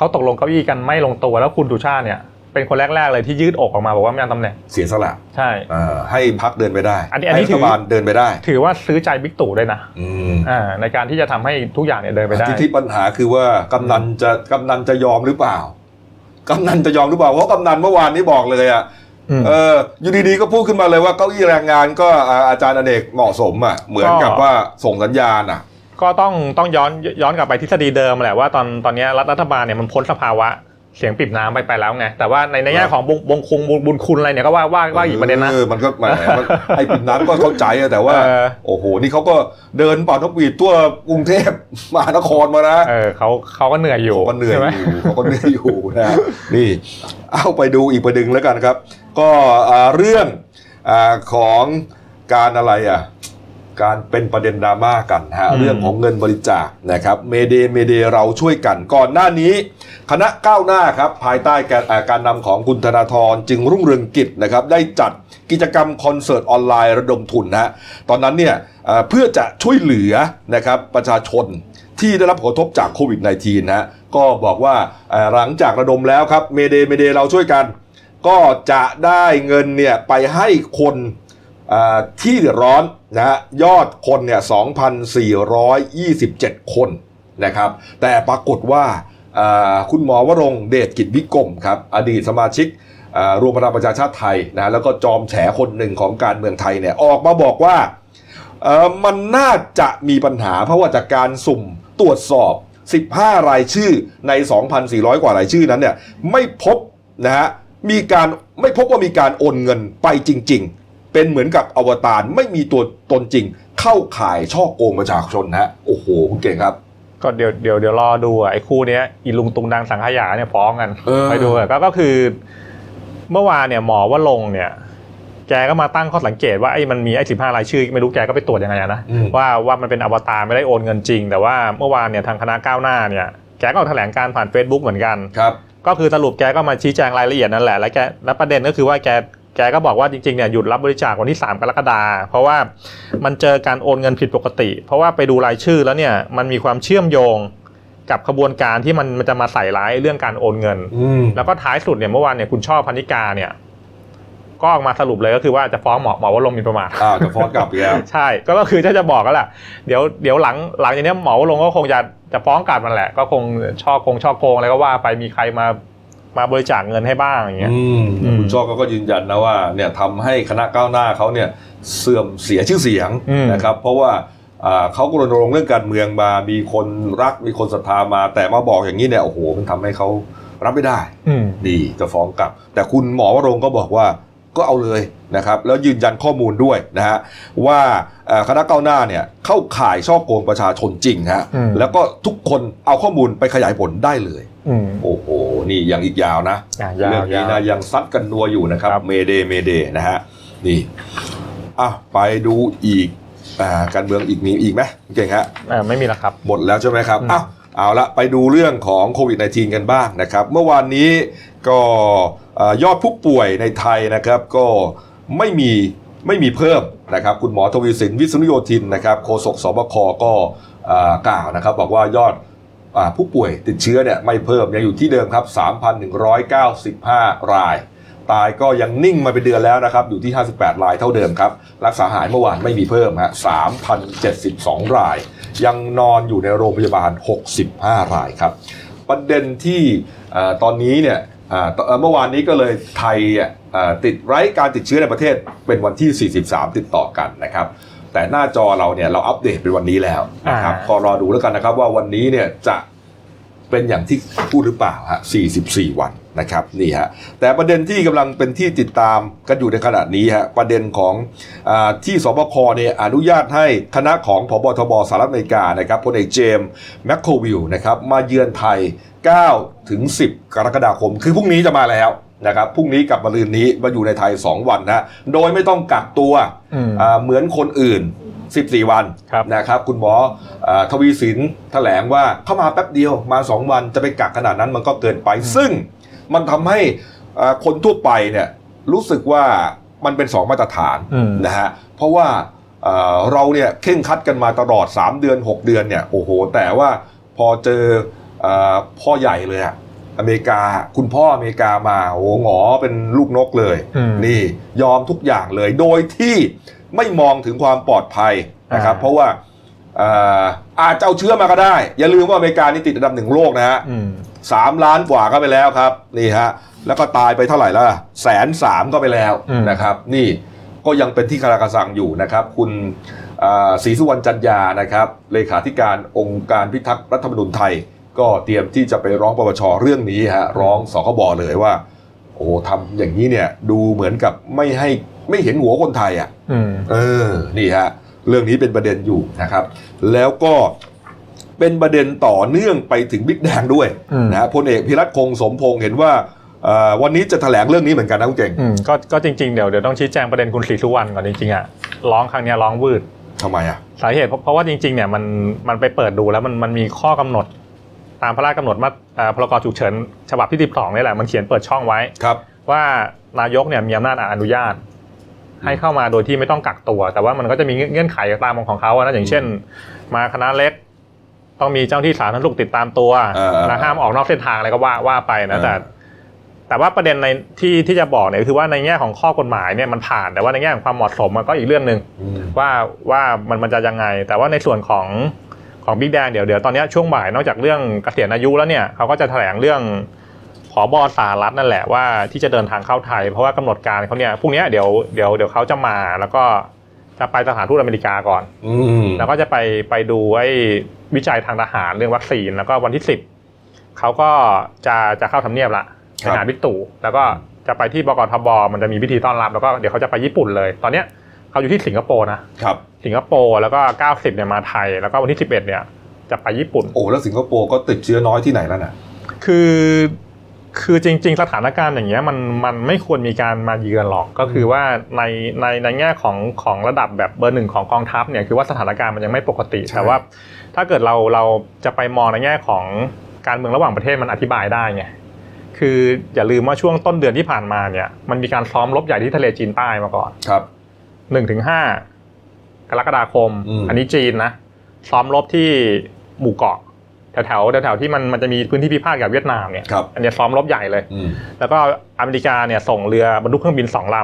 เขาตกลงเก้าอี้กันไม่ลงตัวแล้วคุณสุชาติเนี่ยเป็นคนแรกๆเลยที่ยืดอกออกมาบอกว่าไม่เอาตำแหน่งเสียสละใช่อ่าให้พักเดินไปได้อันนี้อันนี้ให้รัฐบาลเดินไปได้ถือว่าซื้อใจบิ๊กตู่ด้วยนะอืมอ่าในการที่จะทำให้ทุกอย่างเนี่ยเดินไปได้ ที่ที่ปัญหาคือว่ากำนันจะกำนันจะยอมหรือเปล่ากำนันจะยอมหรือเปล่าเพราะกำนันเมื่อวานนี้บอกเลยอะอืม เอออยู่ดีๆก็พูดขึ้นมาเลยว่าเก้าอี้แรงงานก็อ่าอาจารย์อเนกเหมาะสมอะเหมือนกับก็ว่าส่งสัญญาณอะ ก็ต้องต้องย้อนย้อนกลับไปทฤษฎีเดิมแหละว่าตอนตอนเนี้ยรัฐรัฐบาลเนี่ยมันพ้นสภาวะเสียงปริ่มน้ำไปไปแล้วไง แต่ว่าในในแง่ของบุญบุญคุณบุญบุญคุณอะไรเนี่ยก็ว่าว่าว่าอีกประเด็นนะเออมันก็แหมมันไอ้ปิ่นน้ำก็เข้าใจอะแต่ว่าเออโอ้โห นี่เขาก็เดินเป่านกหวีดทั่วกรุงเทพมหานครมานะเออเขาเขาก็เหนื่อยอยู่เขาก็เหนื่อยใช่ไหมอยู่เขาก็เหนื่อยอยู่นะนี่เอาไปดูอีกประเด็นแล้วกันครับ ก็อ่าเรื่องอาของการอะไรอะ การเป็นประเด็นดราม่ากันนะฮะอืมเรื่องของเงินบริจาคนะครับ Mayday Mayday เราช่วยกันก่อนหน้านี้ คณะก้าวหน้าครับภายใต้การอ่าการนำของคุณธนาธรจึงรุ่งเรืองกิจนะครับได้จัดกิจกรรมคอนเสิร์ตออนไลน์ระดมทุนนะฮะตอนนั้นเนี่ยอ่าเพื่อจะช่วยเหลือนะครับประชาชนที่ได้รับผลกระทบจากโควิด -19 นะฮะก็บอกว่าเอ่อหลังจากระดมแล้วครับเมเดเมเดเราช่วยกัน ก็จะได้เงินเนี่ยไปให้คนอ่า ที่เดือดร้อนนะยอดคนเนี่ย 2,427 คนนะครับ แต่ปรากฏว่าคุณหมอวรงเดชกิจวิกรมครับ อดีตสมาชิกรวมพลังประชาชาติไทยนะแล้วก็จอมแฉคนหนึ่งของการเมืองไทยเนี่ยออกมาบอกว่ามันน่าจะมีปัญหาเพราะว่าจากการสุ่มตรวจสอบ 15 รายชื่อใน 2,400 กว่ารายชื่อนั้นเนี่ยไม่พบนะฮะมีการไม่พบว่ามีการโอนเงินไปจริง เป็นเหมือนกับอวตารไม่มีตัวตนจริง เข้าข่ายช่อโกงประชาชนนะฮะโอ้โหคุณเก่งครับ ก็เดี๋ยวเดี๋ยวเดี๋ยวรอดูอะไอ้คู่เนี้ยอีลุงตุงดังสังขยาเนี่ยฟ้องกันเออไปดูอะก็ก็คือ เมื่อวานเนี่ยหมอว่าลงค์เนี่ยแกก็มาตั้งข้อสังเกตว่าไอ้มันมีไอ้สิบห้ารายชื่อ ไม่รู้แกก็ไปตรวจยังไงอะนะอืมว่าว่ามันเป็นอวตารไม่ได้โอนเงินจริง แต่ว่าเมื่อวานเนี่ยทางคณะก้าวหน้าเนี่ยแกก็ออกแถลงการผ่าน Facebook เหมือนกันครับก็คือสรุปแกก็มาชี้แจงรายละเอียดนั่นแหละแล้วแกแล้วประเด็นก็คือว่าแก แกก็บอกว่าจริงๆเนี่ยหยุดรับบริจาควันที่ 3 กรกฎาคมเพราะว่ามันเจอการโอนเงินผิดปกติ เพราะว่าไปดูรายชื่อแล้วเนี่ยมันมีความเชื่อมโยงกับขบวนการที่มันมันจะมาใส่ร้ายเรื่องการโอนเงินอืมแล้วก็ท้ายสุดเนี่ยเมื่อวานเนี่ยคุณช่อพันิกาเนี่ยก็ออกมาสรุปเลยก็คือว่าจะฟ้องหมอหมอว่าลงค์หมีประมาทอ้าวจะฟ้องกลับอีกแล้วใช่ก็ก็คือถ้าจะบอกก็แหละเดี๋ยวเดี๋ยวหลังหลังจากนี้หมอวรงค์ก็คงจะจะฟ้องกลับมันแหละ ก็คงช่อคงช่อโกงอะไรก็ว่าไปมีใครมา มาบริจาคเงินให้บ้างอย่างเงี้ยอืมอืมคุณชอบก็ยืนยันนะว่าเนี่ยทำให้คณะก้าวหน้าเขาเนี่ยเสื่อมเสียชื่อเสียงอืมนะครับ เพราะว่าอ่าเขาก็รณรงค์เรื่องการเมืองมามีคนรักมีคนศรัทธามา แต่มาบอกอย่างนี้เนี่ยโอ้โหมันทำให้เขารับไม่ได้อืมดีจะฟ้องกลับ แต่คุณหมอวรงค์ก็บอกว่าก็เอาเลยนะครับ แล้วยืนยันข้อมูลด้วยนะฮะว่าเอ่อคณะก้าวหน้าเนี่ยเข้าข่ายช่อโกงประชาชนจริงฮะอืมแล้วก็ทุกคนเอาข้อมูลไปขยายผลได้เลยอืม โอ้โห นี่ยังอีกยาวนะอะยาวเรื่องนี้ยาวนะยังซัดกันนัวอยู่นะครับครับ เมเดเมเดนะฮะ นี่อะไปดูอีกอ่าการเมืองอีกมีอีกไหมเก่งฮะอ่าไม่มีแล้วครับ หมดแล้วใช่ไหมครับอืมอ้าวเอาละไปดูเรื่องของโควิด -19 กันบ้างนะครับ เมื่อวานนี้ก็เอ่อยอดผู้ป่วยในไทยนะครับก็ไม่มีไม่มีเพิ่มนะครับ คุณหมอทวีสินวิษณุโยธินนะครับโฆษกสบคก็เอ่อกล่าวนะครับ บอกว่ายอดอา ผู้ป่วยติดเชื้อเนี่ยไม่เพิ่มยังอยู่ที่เดิมครับ 3,195 ราย ตายก็ยังนิ่งมาเป็นเดือนแล้วนะครับ อยู่ที่ 58 รายเท่าเดิมครับ รักษาหายเมื่อวานไม่มีเพิ่มฮะ3,072 ราย ยังนอนอยู่ในโรงพยาบาล 65 รายครับ ประเด็นที่อตอนนี้เนี่ยเมื่อวานนี้ก็เลยไทยติดไร้การติดเชื้อในประเทศเป็นวันที่ 43 ติดต่อกันนะครับ แต่หน้าจอเราเนี่ยเราอัปเดตเป็นวันนี้แล้วนะครับอ่าก็รอดูแล้วกันนะครับ ว่าวันนี้เนี่ยจะเป็นอย่างที่พูดหรือเปล่าฮะ 44 วันนะครับนี่ฮะ แต่ประเด็นที่กำลังเป็นที่ติดตามกันอยู่ในขณะนี้ฮะ ประเด็นของอาที่สบคเนี่ยอนุญาตให้คณะของพบทบสหรัฐอเมริกานะครับพลเอกเจมส์แมคโครวิลนะครับมาเยือนไทย 9 ถึง 10 กรกฎาคม คือพรุ่งนี้จะมาแล้ว นะครับพรุ่งนี้กับมะรืนนี้มาอยู่ในไทย 2 วันนะโดยไม่ต้องกักตัวอืมอ่าเหมือนคนอื่น 14 วันครับนะครับ คุณหมออาทวีสินแถลงว่าเข้ามาแป๊บเดียวมา 2 วันจะไปกักขนาดนั้นมันก็เกินไป ซึ่งมันทำให้อ่าคนทั่วไปเนี่ยรู้สึกว่ามันเป็น 2 มาตรฐานอืมนะฮะเพราะว่าเอ่อเราเนี่ยเข่งครัดกันมาตลอด 3 เดือน 6 เดือนเนี่ยโอ้โห แต่ว่าพอเจอเอ่อพ่อใหญ่เลยอะ อเมริกา คุณพ่ออเมริกามาโอ้โหหงอเป็นลูกนกเลยอืมนี่ยอมทุกอย่างเลย โดยที่ไม่มองถึงความปลอดภัยนะครับอ่าเพราะว่าเอ่ออาจจะเอาเชื้อมาก็ได้ อย่าลืมว่าอเมริกานี่ติดอันดับหนึ่งโลกนะฮะอืมสามล้านกว่าก็ไปแล้วครับ นี่ฮะ แล้วก็ตายไปเท่าไหร่แล้วแสนสามก็ไปแล้วอืมนะครับ นี่ก็ยังเป็นที่คารากระสังอยู่นะครับ คุณอ่าศรีสุวรรณจันยานะครับ เลขาธิการองค์การพิทักษ์รัฐธรรมนูญไทย ก็เตรียมที่จะไปร้องปปชเรื่องนี้ฮะร้องสคบเลยว่า โอ้ทำอย่างนี้เนี่ยดูเหมือนกับไม่ให้ไม่เห็นหัวคนไทยอะอืมเออนี่ฮะเรื่องนี้เป็นประเด็นอยู่นะครับ แล้วก็เป็นประเด็นต่อเนื่องไปถึงบิ๊กแดงด้วยอืมนะฮะพลเอกพิรัตคงสมพงษ์เห็นว่าเอ่อวันนี้จะแถลงเรื่องนี้เหมือนกันนะคุณเก่งอืมก็ก็จริงๆเดี๋ยวเดี๋ยวต้องชี้แจงประเด็นคุณศรีสุวรรณก่อนจริงๆอะร้องครั้งเนี้ยร้องวืดทำไมอะสาเหตุเพราะเพราะว่าจริงๆเนี่ยมันมันไปเปิดดูแล้วมันมันมีข้อกำหนด ตามพระราชกำหนดมาเอ่อพรกฉุกเฉินฉบับที่ 12นี่แหละมันเขียนเปิดช่องไว้ครับ ว่านายกเนี่ยมีอำนาจอนุญาต ให้เข้ามาโดยที่ไม่ต้องกักตัว แต่ว่ามันก็จะมีเงื่อนไขตามของเขาอะนะอย่างเช่น มาคณะเล็ก ต้องมีเจ้าหน้าที่สาธารณสุขติดตามตัวเออเออนะห้ามออกนอกเส้นทางอะไรก็ว่าว่าไปนะเออแต่แต่ว่าประเด็นในที่ที่จะบอกเนี่ยคือว่าในแง่ของข้อกฎหมายเนี่ยมันผ่านแต่ว่าในแง่ของความเหมาะสมมันก็อีกเรื่องหนึ่งอืมว่าว่ามันมันจะยังไง แต่ว่าในส่วนของ ของบิ๊กแดงเดี๋ยวเดี๋ยวตอนเนี้ยช่วงบ่ายนอกจากเรื่องเกษียณอายุแล้วเนี่ยเขาก็จะแถลงเรื่องผอบอสหรัฐนั่นแหละว่าที่จะเดินทางเข้าไทย เพราะว่ากำหนดการเขาเนี่ยพรุ่งเนี้ยเดี๋ยวเดี๋ยวเดี๋ยวเขาจะมาแล้วก็จะไปสถานทูตอเมริกาก่อนอืมแล้วก็จะไปไปดูไอ้วิจัยทางทหารเรื่องวัคซีนแล้วก็วันที่สิบเขาก็จะจะเข้าทำเนียบละไปหาบิ๊กตู่แล้วก็จะไปที่บกทบมันจะมีพิธีต้อนรับแล้วก็เดี๋ยวเขาจะไปญี่ปุ่นเลย ตอนเนี้ย เขาอยู่ที่สิงคโปร์นะครับ สิงคโปร์แล้วก็90เนี่ยมาไทย แล้วก็วันที่11เนี่ยจะไปญี่ปุ่น โอ้แล้วสิงคโปร์ก็ติดเชื้อน้อยที่ไหนแล้วน่ะ คือคือจริง ๆ สถานการณ์อย่างเงี้ยมันมันไม่ควรมีการมาเยือนหรอกก็คือว่าในในในแง่ของของระดับแบบเบอร์หนึ่งของกองทัพเนี่ยคือว่าสถานการณ์มันยังไม่ปกติใช่แต่ว่าถ้าเกิดเราเราจะไปมองในแง่ของการเมืองระหว่างประเทศมันอธิบายได้ไงคืออย่าลืมว่าช่วงต้นเดือนที่ผ่านมาเนี่ยมันมีการซ้อมรบใหญ่ที่ทะเลจีนใต้มาก่อนครับ หนึ่งถึงห้ากรกฎาคม อืม อันนี้จีนนะ ซ้อมรบที่หมู่เกาะแถวแถวๆแถวๆที่มันมันจะมีพื้นที่พิพาทกับเวียดนามเนี่ย ครับ อันเนี้ยซ้อมรบใหญ่เลย อืมแล้วก็อเมริกาเนี่ยส่งเรือบรรทุกเครื่องบินสองล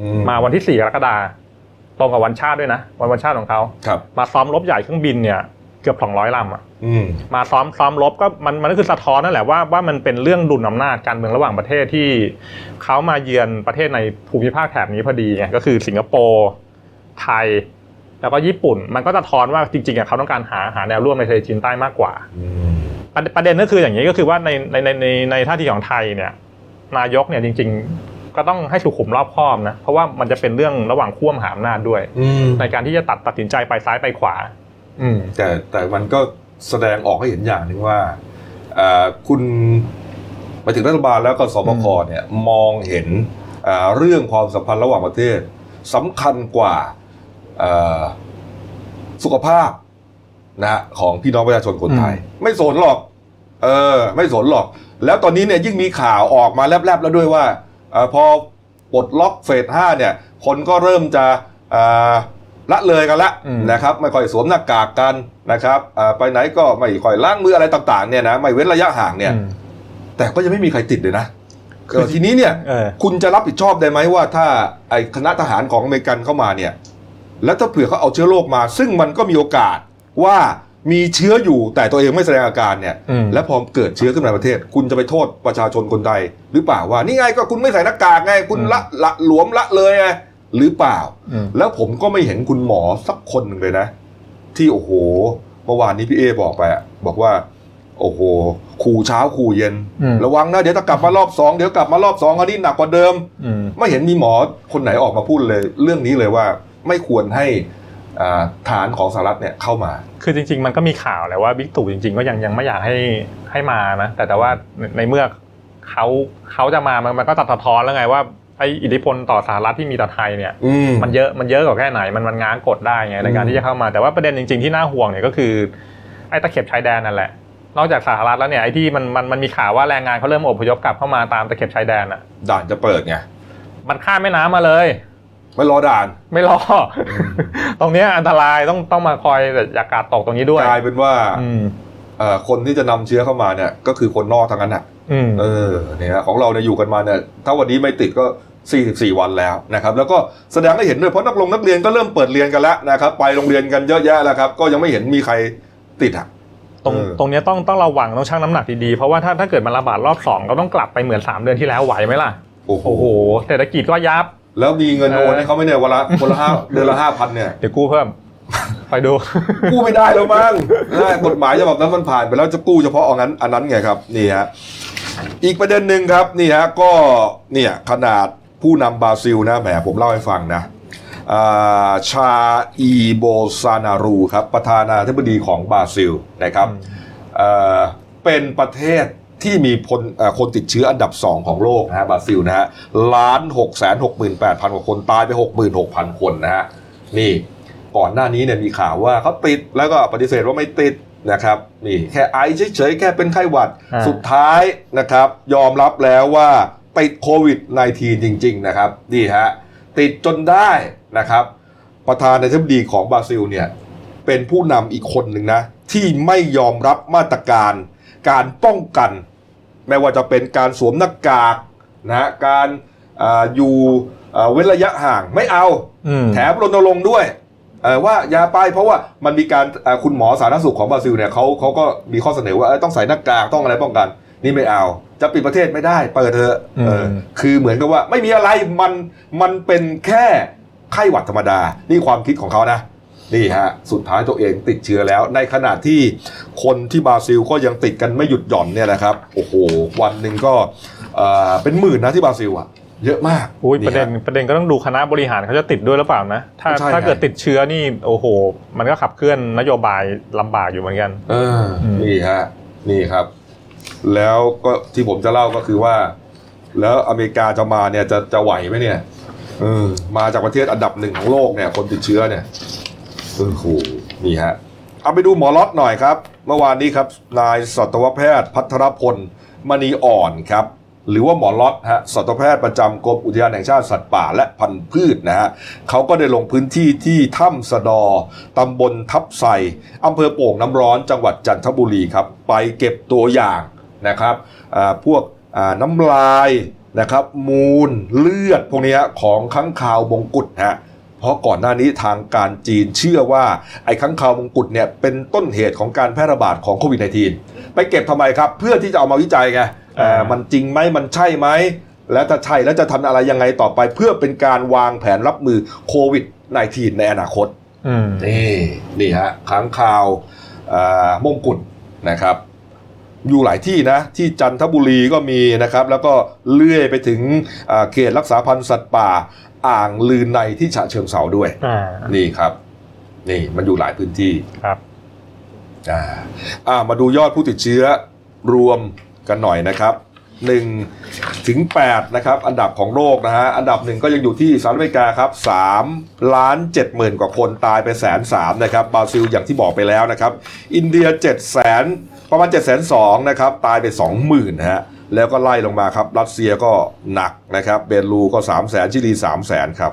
อืำมาวันที่สี่กรกฎาตรงกับวันชาติด้วยนะ วันวันชาติของเขา ครับ มาซ้อมรบใหญ่เครื่องบินเนี่ย เกือบสองร้อยลำอะอืมมาซ้อมซ้อมรบก็มันมันก็คือสะท้อนนั่นแหละว่าว่ามันเป็นเรื่องดุลอำนาจการเมืองระหว่างประเทศที่เขามาเยือนประเทศในภูมิภาคแถบนี้พอดีไงก็คือสิงคโปร์ไทย แล้วก็ญี่ปุ่น มันก็สะท้อนว่าจริงๆอะเขาต้องการหาหาแนวร่วมในทะเลจีนใต้มากกว่าอืมประเด็นประเด็นก็คืออย่างนี้ก็คือว่าในในในในในท่าทีของไทยเนี่ย นายกเนี่ยจริง ๆ ก็ต้องให้สุขุมรอบคอบนะเพราะว่ามันจะเป็นเรื่องระหว่างขั้วมหาอำนาจด้วยอืมในการที่จะตัดตัดสินใจไปซ้ายไปขวา อืมแต่แต่มันก็แสดงออกให้เห็นอย่างหนึ่งว่าเอ่อคุณไปถึงรัฐบาลแล้วก็สบคเนี่ยมองเห็นเอ่อเรื่องความสัมพันธ์ระหว่างประเทศสำคัญกว่าเอ่อสุขภาพนะฮะของพี่น้องประชาชนคนไทย ไม่สนหรอก เออ ไม่สนหรอก แล้วตอนนี้เนี่ยยิ่งมีข่าวออกมาแลบๆแล้วด้วยว่าเออพอปลดล็อกเฟสห้าเนี่ย คนก็เริ่มจะเอ่อ ละเลยกันละอืมนะครับไม่ค่อยสวมหน้ากากกันนะครับเอ่อไปไหนก็ไม่ค่อยล้างมืออะไรต่างๆเนี่ยนะไม่เว้นระยะห่างเนี่ยอืมแต่ก็ยังไม่มีใครติดเลยนะเออทีนี้เนี่ยเออคุณจะรับผิดชอบได้ไหมว่าถ้าไอ้คณะทหารของอเมริกันเข้ามาเนี่ย แล้วถ้าเผื่อเขาเอาเชื้อโรคมา ซึ่งมันก็มีโอกาสว่ามีเชื้ออยู่แต่ตัวเองไม่แสดงอาการเนี่ยอืมแล้วพอเกิดเชื้อขึ้นในประเทศ คุณจะไปโทษประชาชนคนใดหรือเปล่าว่า นี่ไงก็คุณไม่ใส่หน้ากากไง คุณละละหลวมละเลยไง หรือเปล่าอืมแล้วผมก็ไม่เห็นคุณหมอสักคนหนึ่งเลยนะ ที่โอ้โหเมื่อวานนี้พี่เอบอกไปอะบอกว่า โอ้โหขู่เช้าขู่เย็นอืมระวังนะเดี๋ยวถ้ากลับมารอบสองเดี๋ยวกลับมารอบสองอันนี้หนักกว่าเดิมอืมไม่เห็นมีหมอคนไหนออกมาพูดเลย เรื่องนี้เลยว่าไม่ควรให้อ่าฐานของสหรัฐเนี่ยเข้ามา คือจริง ๆ มันก็มีข่าวแหละว่าบิ๊กตู่จริง ๆ ก็ยังยังไม่อยากให้ให้มานะแต่แต่ว่าในในเมื่อเขาเขาจะมามันมันก็ตัดสะท้อนแล้วไงว่า ไออิทธิพลต่อสหรัฐที่มีต่อไทยเนี่ยอืมมันเยอะมันเยอะกว่าแค่ไหนมันมันง้างกดได้ไงในการอืมที่จะเข้ามาแต่ว่าประเด็นจริง ๆที่น่าห่วงเนี่ยก็คือไอ้ตะเข็บชายแดนนั่นแหละนอกจากสหรัฐแล้วเนี่ยไอ้ที่มันมันมันมีข่าวว่าแรงงานเขาเริ่มอพยพกลับเข้ามาตามตะเข็บชายแดนอะด่านจะเปิดไงมันข้ามแม่น้ำมาเลยไม่รอด่าน ไม่รออตรงเนี้ยอันตรายต้องต้องมาคอยอย่ากาดตกตรงนี้ด้วยกลายเป็นว่าอืมเอ่อคนที่จะนำเชื้อเข้ามาเนี่ย ก็คือคนนอกทั้งนั้นอะอืมเออเนี่ยฮะของเราเนี่ยอยู่กันมาเนี่ยถ้าวันนี้ไม่ติดก็ 44 วันแล้วนะครับแล้วก็แสดงให้เห็นด้วยเพราะนักลงนักเรียนก็เริ่มเปิดเรียนกันแล้วนะครับไปโรงเรียนกันเยอะแยะแล้วครับก็ยังไม่เห็นมีใครติดอะตรงเออตรงเนี้ยต้องต้องระวังต้องชั่งน้ำหนักดีๆเพราะว่าถ้าถ้าเกิดมันระบาดรอบสองก็ต้องกลับไปเหมือนสามเดือนที่แล้วไหวไหมล่ะโอ้โหโอ้โหเศรษฐกิจก็ยับ แล้วมีเงินเออโอนให้เขาไหม่เนี่ยวันละคนละห้าเดือนละห้าพันเนี่ยเดี๋ยวกู้เพิ่มไปดูกู้ไม่ได้แล้วมั้งนะกฎหมายฉบับนั้นมันผ่านไปแล้วจะกู้เฉพาะเอางั้นอันนั้นไงครับนี่ฮะอีกประเด็นหนึ่งครับนี่ฮะก็เนี่ยขนาด ผู้นำบราซิลนะแหมผมเล่าให้ฟังนะอ่าชาอีร์ โบลโซนารูครับประธานาธิบดีของบราซิลนะครับเอ่อเป็นประเทศที่มีคนเอ่อคนติดเชื้ออันดับ 2 ของโลกนะฮะบราซิลนะฮะล้านหกแสนหกหมื่นแปดพันกว่าคนตายไปหกหมื่นหกพันคนนะฮะนี่ก่อนหน้านี้เนี่ยมีข่าวว่าเขาติดแล้วก็ปฏิเสธว่าไม่ติดนะครับนี่แค่ไอเฉยๆแค่เป็นไข้หวัดอ่าสุดท้ายนะครับ ยอมรับแล้วว่า ติดโควิด -19 จริง ๆ นะครับนี่ฮะติดจนได้นะครับ ประธานาธิบดีของบราซิลเนี่ยเป็นผู้นำอีกคนหนึ่งนะ ที่ไม่ยอมรับมาตรการการป้องกัน ไม่ว่าจะเป็นการสวมหน้ากากนะการอาอยู่อ่าเว้นระยะห่างไม่เอาอืมแถมรณรงค์ด้วยเอ่อว่าอย่าไปเพราะว่ามันมีการเอ่อคุณหมอสาธารณสุขของบราซิลเนี่ยเขาเขาก็มีข้อเสนอว่าเอ้ยต้องใส่หน้ากากต้องอะไรป้องกัน นี่ไม่เอา จะปิดประเทศไม่ได้ เปิดเถอะเอออืมคือเหมือนกับว่าไม่มีอะไรมันมันเป็นแค่ไข้หวัดธรรมดา นี่ความคิดของเขานะนี่ฮะสุดท้ายตัวเองติดเชื้อแล้ว ในขณะที่คนที่บราซิลก็ยังติดกันไม่หยุดหย่อนเนี่ยนะครับโอ้โหวันหนึ่งก็เอ่อเป็นหมื่นนะที่บราซิลอะเยอะมากอุ้ยประเด็นฮประเด็นก็ต้องดูคณะบริหารเขาจะติดด้วยหรือเปล่านะ ถ้าใช่ถ้าไงเกิดติดเชื้อนี่โอ้โห มันก็ขับเคลื่อนนโยบายลำบากอยู่เหมือนกัน เอออมนี่ฮะนี่ครับ แล้วก็ที่ผมจะเล่าก็คือว่า แล้วอเมริกาจะมาเนี่ยจะจะไหวไหมเนี่ยเออมาจากประเทศอันดับหนึ่งของโลกเนี่ย คนติดเชื้อเนี่ยโอ้โหนี่ฮะเอาไปดูหมอล็อตหน่อยครับ เมื่อวานนี้ครับนายสัตวแพทย์พัทรพลมณีอ่อนครับ หรือว่าหมอล็อตฮะสัตวแพทย์ประจำกรมอุทยานแห่งชาติสัตว์ป่าและพันธุ์พืชนะฮะเขาก็ได้ลงพื้นที่ที่ถ้ำสะดอตำบลทับไซอำเภอโป่งน้ำร้อนจังหวัดจันทบุรีครับ ไปเก็บตัวอย่าง นะครับอ่าพวกอ่าน้ำลายนะครับมูลเลือดพวกเนี้ยของค้างคาวมงกุฎฮะเพราะก่อนหน้านี้ทางการจีนเชื่อว่าไอ้ค้างคาวมงกุฎเนี่ยเป็นต้นเหตุของการแพร่ระบาดของโควิด -19 ไปเก็บทำไมครับ เพื่อที่จะเอามาวิจัยไงเอ่ออ่ามัมันจริงไหมมันใช่ไหม แล้วถ้าใช่แล้วจะทำอะไรยังไงต่อไป เพื่อเป็นการวางแผนรับมือโควิด -19 ในอนาคตอืมนี่นี่ฮะค้างคาวอ่ามงกุฎนะครับ อยู่หลายที่นะ ที่จันทบุรีก็มีนะครับ แล้วก็เลื่อยไปถึงอ่าเขตรักษาพันธุ์สัตว์ป่า อ่างลือในที่ฉะเชิงเซาด้วยอ่านี่ครับ นี่มันอยู่หลายพื้นที่ครับอ่าอ่ามาดูยอดผู้ติดเชื้อรวมกันหน่อยนะครับ1ถึง8นะครับอันดับของโลกนะฮะอันดับหนึ่งก็ยังอยู่ที่สหรัฐอเมริกาครับ3ล้าน7หมื่นกว่าคนตายไปแสนสามนะครับบราซิลอย่างที่บอกไปแล้วนะครับ อินเดีย7แสน ประมาณ7แสนสองนะครับตายไป 20,000นะฮะแล้วก็ไล่ลงมาครับ รัสเซียก็หนักนะครับ เบรูก็3แสนชิลี3แสนครับ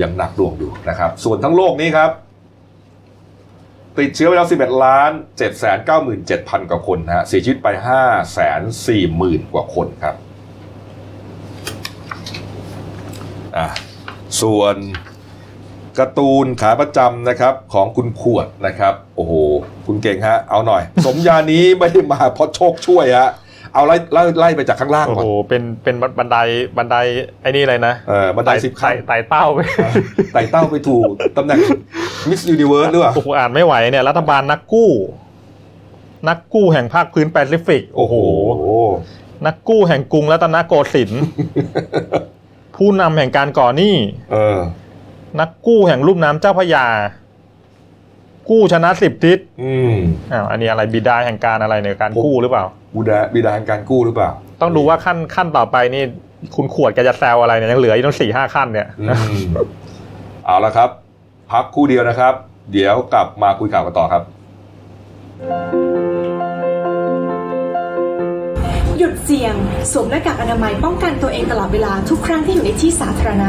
ยังหนักดวงอยู่นะครับ ส่วนทั้งโลกนี้ครับ ติดเชื้อไปแล้ว 11 ล้าน7 9 7 0 0 0 กว่าคนฮะเสียชีวิตไป5 4 0 0 0 0 กว่าคนครับ อะ ส่วน การ์ตูนขาประจำนะครับของคุณขวดนะครับ โอ้โห คุณเก่งฮะ เอาหน่อย สมญานี้ไม่ได้มาเพราะโชคช่วยฮะเอาไล่ไล่ไล่ไปจากข้างล่างโอ้ก่อนโหเป็นเป็นบันไดบันไดไอ้นี่เลยนะเออบันไดสิบขั้นไต่ไต่เต้าไปไต่เต้าไปถูกตำแหน่งมิส s u นิเวิร์สหรือเปล่าโอ้โหอ่านไม่ไหวเนี่ยรัฐบาลนักกู้ นักกู้แห่งภาคพื้นแปซิฟิก โอ้โห นักกู้แห่งกรุงรัตนโกสินทร์ผู้นำแห่งการก่อหนี้เออ นักกู้แห่งลุ่มน้ำเจ้าพระยา กู้ชนะสิบทิศอืมอ้าวอันนี้อะไรบิดาแห่งการอะไรเนี่ยการผมกู้หรือเปล่าบูดาบิดาแห่งการกู้หรือเปล่า ต้องดูว่าขั้นขั้นต่อไปนี่ คุณขวดแกจะแซวอะไรเนี่ยยังเหลืออีกตั้งสี่ห้าขั้นเนี่ยอืมเอาละครับ พักคู่เดียวนะครับ เดี๋ยวกลับมาคุยข่าวกันต่อครับ หยุดเสี่ยง สวมหน้ากากอนามัยป้องกันตัวเองตลอดเวลาทุกครั้งที่อยู่ในที่สาธารณะ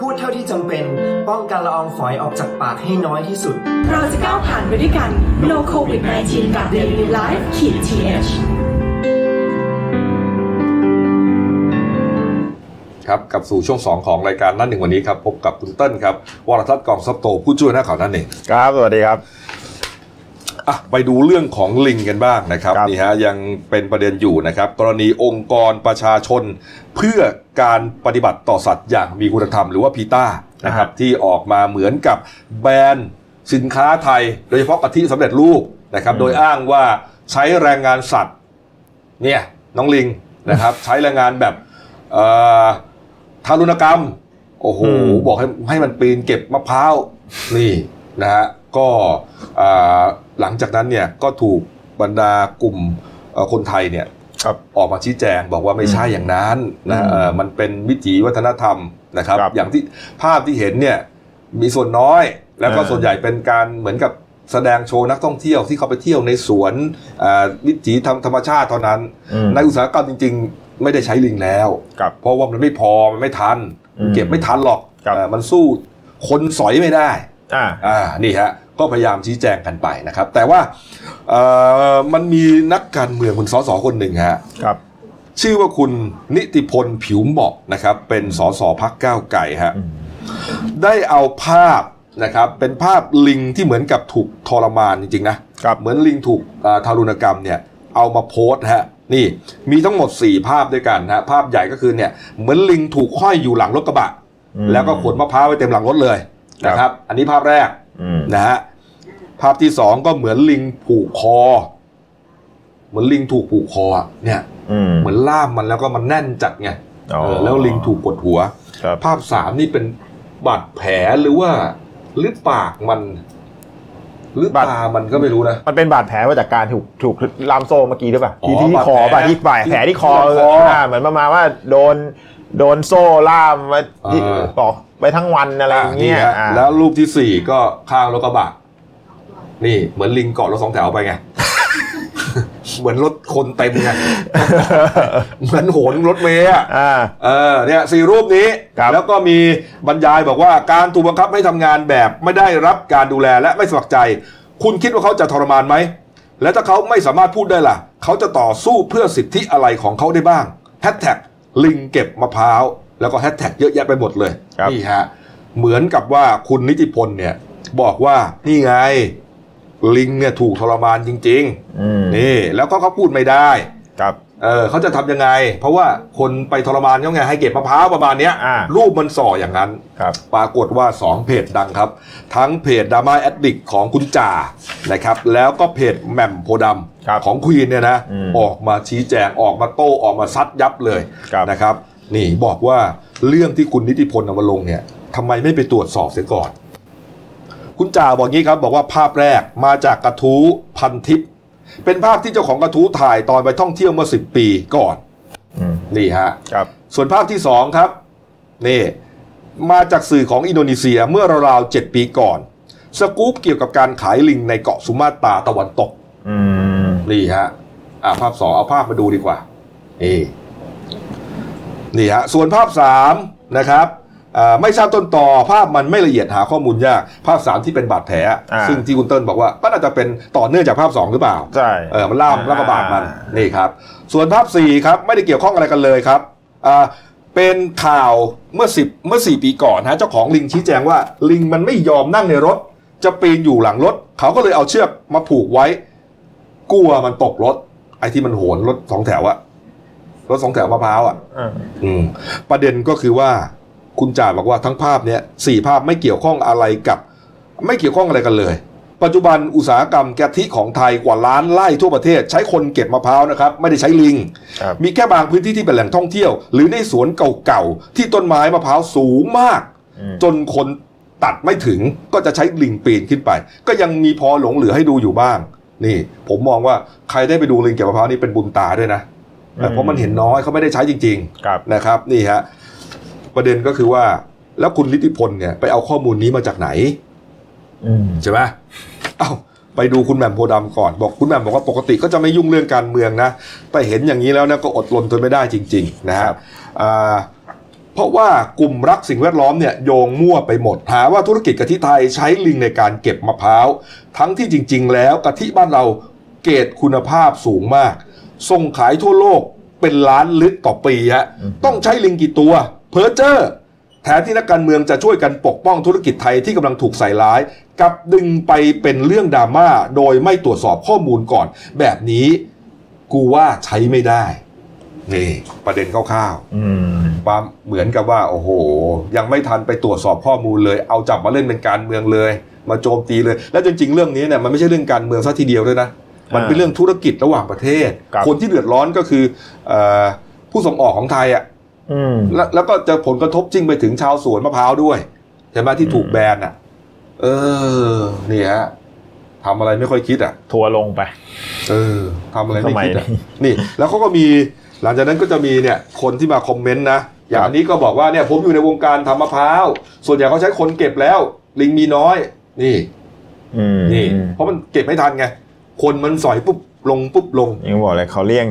พูดเท่าที่จำเป็น ป้องกันละอองฝอยออกจากปากให้น้อยที่สุด เราจะก้าวผ่านไปด้วยกัน No COVID 19 กับ Daily Life ขีด th ครับกลับสู่ช่วง 2 ของรายการนั่นหนึ่งวันนี้ครับ พบกับคุณเติ้ลครับวรทัศน์กองซับโตผู้ช่วยหน้าข่าวนั่นเองครับ สวัสดีครับ อะไปดูเรื่องของลิงกันบ้างนะครับครับนี่ฮะยังเป็นประเด็นอยู่นะครับ กรณีองค์กรประชาชน เพื่อการปฏิบัติต่อสัตว์อย่างมีคุณธรรมหรือว่าพีต้านะครับที่ออกมาเหมือนกับแบรนด์สินค้าไทย โดยเฉพาะกะทิสำเร็จรูปนะครับโดยอ้างว่าใช้แรงงานสัตว์เนี่ยน้องลิงนะครับใช้แรงงานแบบเอ่อทารุณกรรม โอ้โหอืมบอกให้ให้มันปีนเก็บมะพร้าวนี่นะฮะก็อ่า หลังจากนั้นเนี่ยก็ถูกบรรดากลุ่มเอ่อคนไทยเนี่ยครับออกมาชี้แจงบอกว่าไม่ใช่อย่างนั้นนะอืมเอ่อมันเป็นวิถีวัฒนธรรมนะครับครับ อย่างที่ภาพที่เห็นเนี่ยมีส่วนน้อย แล้วก็เออส่วนใหญ่เป็นการเหมือนกับแสดงโชว์นักท่องเที่ยวที่เขาไปเที่ยวในสวนอ่าวิถีธรรมธรรมชาติเท่านั้นอืมในอุตสาหกรรมจริง ๆ ไม่ได้ใช้ลิงแล้วครับเพราะว่ามันไม่พอมันไม่ทันอืมเก็บไม่ทันหรอกครับเอ่อมันสู้คนสอยไม่ได้อ่าอ่านี่ฮะ ก็พยายามชี้แจงกันไปนะครับ แต่ว่าเอ่อมันมีนักการเมืองคุณสสคนหนึ่งฮะครับชื่อว่าคุณนิติพลผิวเหมาะนะครับ เป็นสสพักก้าวไก่ฮะได้เอาภาพนะครับ เป็นภาพลิงที่เหมือนกับถูกทรมานจริงๆนะครับเหมือนลิงถูกอ่าทารุณกรรมเนี่ย เอามาโพสต์ฮะนี่มีทั้งหมด 4 ภาพด้วยกันนะภาพใหญ่ก็คือเนี่ยเหมือนลิงถูกห้อยอยู่หลังรถกระบะอืมแล้วก็ขนมะพร้าวไว้เต็มหลังรถเลยนะครับ อันนี้ภาพแรกอืม นะฮะภาพที่สองก็เหมือนลิงผูกคอ เหมือนลิงถูกผูกคออะเนี่ยอืมเหมือนล่ามมันแล้วก็มันแน่นจัดไงอ๋อเออแล้วลิงถูกกดหัวครับภาพสามนี่เป็นบาดแผลหรือว่าหรือปากมันหรือตามันก็ไม่รู้นะ มันเป็นบาดแผลมาจากการถูกถูกลามโซ่เมื่อกี้หรือเปล่าอ๋อที่ที่บาดคอแผลป่ะที่บาดแผลที่คอที่คออ่าเหมือนประมาณว่าโดน โดนโซ่ล่ามไว้ที่เออต่อไปทั้งวันอะไรอย่างเงี้ยอะนี่ฮะอ่าแล้วรูปที่สี่ก็ข้างรถกระบะ นี่เหมือนลิงเกาะรถสองแถวไปไง เหมือนรถคนเต็มไง เหมือนโหนรถเมย์อะอ่า เออเนี่ยสี่รูปนี้ ครับ แล้วก็มีบรรยายบอกว่าการถูกบังคับให้ทำงานแบบไม่ได้รับการดูแลและไม่สมัครใจ คุณคิดว่าเขาจะทรมานไหม และถ้าเขาไม่สามารถพูดได้ล่ะ เขาจะต่อสู้เพื่อสิทธิอะไรของเขาได้บ้างแฮชแท็ก ลิงเก็บมะพร้าวแล้วก็แฮชแท็กเยอะแยะไปหมดเลยครับนี่ฮะเหมือนกับว่าคุณนิติพลเนี่ย บอกว่านี่ไง ลิงเนี่ยถูกทรมานจริงอืมๆนี่ แล้วก็เขาพูดไม่ได้ครับเออเขาจะทำยังไง เพราะว่าคนไปทรมานเขาไงให้เก็บมะพร้าวประมาณเนี้ยอ่ารูปมันส่ออย่างนั้นครับปรากฏว่า 2 เพจดังครับ ทั้งเพจดราม่าแอดดิกของคุณจ่านะครับ แล้วก็เพจแหม่มโพธิ์ดครับำ ของควีนเนี่ยนะอืมออกมาชี้แจงออกมาโต้ออกมาซัดยับเลยครับนะครับ นี่บอกว่าเรื่องที่คุณนิติพลเอามาลงเนี่ยทำไมไม่ไปตรวจสอบเสียก่อน คุณจ่าบอกงี้ครับบอกว่าภาพแรกมาจากกระทู้พันทิปเป็นภาพที่เจ้าของกระทู้ถ่ายตอนไปท่องเที่ยวเมื่อ10ปีก่อนอืมนี่ฮะครับส่วนภาพที่สองครับนี่มาจากสื่อของอินโดนีเซียเมื่อราวๆ7ปีก่อน สกู๊ปเกี่ยวกับการขายลิงในเกาะสุมาตราตะวันตกอืม นี่ฮะอ่าภาพสองเอาภาพมาดูดีกว่านี่นี่ฮะส่วนภาพสามนะครับอ่าไม่ทราบต้นต่อภาพมันไม่ละเอียดหาข้อมูลยาก ภาพสามที่เป็นบาดแผลอ่าซึ่งที่คุณเติ้ลบอกว่าก็น่าจะเป็นต่อเนื่องจากภาพสองหรือเปล่าใช่เออมันล่ามอ่าล่ามกระบาดมันนี่ครับ ส่วนภาพสี่ครับ ไม่ได้เกี่ยวข้องอะไรกันเลยครับอ่าเป็นข่าวเมื่อสิบเมื่อสี่ปีก่อนฮะเจ้าของลิงชี้แจงว่า ลิงมันไม่ยอมนั่งในรถ จะปีนอยู่หลังรถ เขาก็เลยเอาเชือกมาผูกไว้ กลัวมันตกรถ ไอ้ที่มันโหนรถสองแถวอะรถสองแถวมะพร้าวอะอ่าอืม ประเด็นก็คือว่าคุณจ่าบอกว่าทั้งภาพเนี้ยสี่ภาพไม่เกี่ยวข้องอะไรกับ ไม่เกี่ยวข้องอะไรกันเลย ปัจจุบันอุตสาหกรรมกะทิของไทยกว่าล้านไร่ทั่วประเทศ ใช้คนเก็บมะพร้าวนะครับ ไม่ได้ใช้ลิง ครับ มีแค่บางพื้นที่ที่เป็นแหล่งท่องเที่ยว หรือในสวนเก่าๆ ที่ต้นไม้มะพร้าวสูงมาก อืม จนคนตัดไม่ถึงก็จะใช้ลิงปีนขึ้นไป ก็ยังมีพอหลงเหลือให้ดูอยู่บ้าง นี่ผมมองว่าใครได้ไปดูลิงเก็บมะพร้าวนี่เป็นบุญตาด้วยนะแต่เพราะมันเห็นน้อยเขาไม่ได้ใช้จริงๆครับนะครับนี่ฮะประเด็นก็คือว่า แล้วคุณลิทธิพลเนี่ยไปเอาข้อมูลนี้มาจากไหนอืมใช่ไหมเอ้าไปดูคุณแหม่มโพธิ์ดำก่อน บอกคุณแหม่มบอกว่าปกติก็จะไม่ยุ่งเรื่องการเมืองนะแต่เห็นอย่างนี้แล้วเนี่ยก็อดรนทนไม่ได้จริง ๆ นะฮะอ่า เพราะว่ากลุ่มรักสิ่งแวดล้อมเนี่ยโยงมั่วไปหมด หาว่าธุรกิจกะทิไทยใช้ลิงในการเก็บมะพร้าว ทั้งที่จริง ๆ แล้วกะทิบ้านเราเกรดคุณภาพสูงมาก ส่งขายทั่วโลกเป็นล้านลิตรต่อปีฮะอืมต้องใช้ลิงกี่ตัว เพอเจอร์แทนที่นักการเมืองจะช่วยกันปกป้องธุรกิจไทยที่กำลังถูกใส่ร้ายกลับดึงไปเป็นเรื่องดราม่าโดยไม่ตรวจสอบข้อมูลก่อน แบบนี้กูว่าใช้ไม่ได้ นี่ประเด็นคร่าวอืมๆความเหมือนกับว่า โอ้โห ยังไม่ทันไปตรวจสอบข้อมูลเลย เอาจับมาเล่นเป็นการเมืองเลย มาโจมตีเลย แล้วจริง ๆ เรื่องนี้เนี่ยมันไม่ใช่เรื่องการเมืองซะทีเดียวด้วยนะ มันเป็นเรื่องธุรกิจระหว่างประเทศครับคนที่เดือดร้อนก็คือเออผู้ส่งออกของไทยอะอืมแล้วแล้วก็จะผลกระทบจริงไปถึงชาวสวนมะพร้าวด้วยใช่ไหมที่ถูกอืมแบนอะ เออนี่ฮะทำอะไรไม่ค่อยคิดอะ ทัวร์ลงไป เออทำอะไรไม่ทำไมคิดอะ นี่ แล้วเขาก็มี หลังจากนั้นก็จะมีเนี่ยคนที่มาคอมเมนต์นะ อย่างอันนี้ก็บอกว่าเนี่ยผมอยู่ในวงการทำมะพร้าว ส่วนใหญ่เขาใช้คนเก็บแล้ว ลิงมีน้อย นี่อืมนี่ เพราะมันเก็บไม่ทันไง คนมันสอยปุ๊บลงปุ๊บลงยังบอกเลยเขาเลี้ยง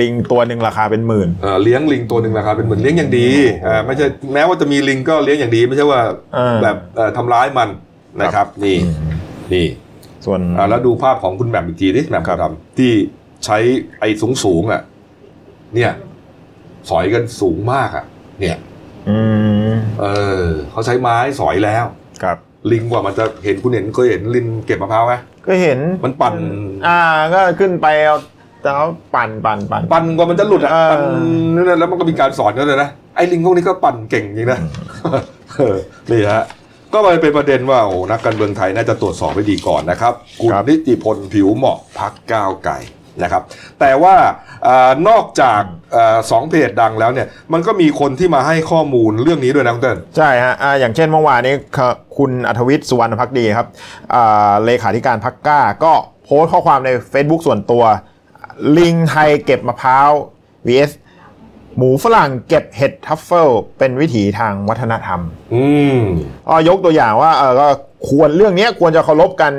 ลิงตัวหนึ่งราคาเป็นหมื่น เอ่อเลี้ยงลิงตัวหนึ่งราคาเป็นหมื่นเลี้ยงอย่างดีอ่าไม่ใช่แม้ว่าจะมีลิงก็เลี้ยงอย่างดีไม่ใช่ว่าเออ แบบเอ่อทำร้ายมันนะครับ นี่อืมนี่ ส่วน อ่าแล้วดูภาพของคุณแหม่มอีกทีดิแหม่มครับ ทำที่ใช้ไอ้สูงสูงๆอะ เนี่ย สอยกันสูงมากอะ เนี่ยอืมเออเขาใช้ไม้สอยแล้ว ครับ ลิงกว่ามันจะเห็นคุณเห็นเคยเห็นลิงเก็บมะพร้าวไหมก็เห็นมันปั่น อ่า ก็ขึ้นไปเอาแต่เขาปั่นปั่นปั่นปั่นกว่ามันจะหลุดอะเออปั่นนั่นนะแล้วมันก็มีการสอนกันเลยนะไอ้ลิงพวกนี้ก็ปั่นเก่งจริงนะเออนี่ฮะก็เลยเป็นประเด็นว่าโอ้นักการเมืองไทยน่าจะตรวจสอบให้ดีก่อนนะครับ คุณนิติพลผิวเหมาะพักก้าวไก่ นะครับ แต่ว่าอานอกจากอาสองเพจดังแล้วเนี่ย มันก็มีคนที่มาให้ข้อมูลเรื่องนี้ด้วยนะคุณเติ้น ใช่ฮะอ่าอย่างเช่นเมื่อวานนี้คคุณอัธวิทย์สุวรรณพักดีครับอ่าเลขาธิการพรรคกล้า ก็โพสต์ข้อความใน Facebook ส่วนตัว ลิงไทยเก็บมะพร้าว vs หมูฝรั่งเก็บเห็ดทรัฟเฟิลเป็นวิถีทางวัฒนธรรม อืมก็ยกตัวอย่างว่าเออก็ควรเรื่องเนี้ยควรจะเคารพกัน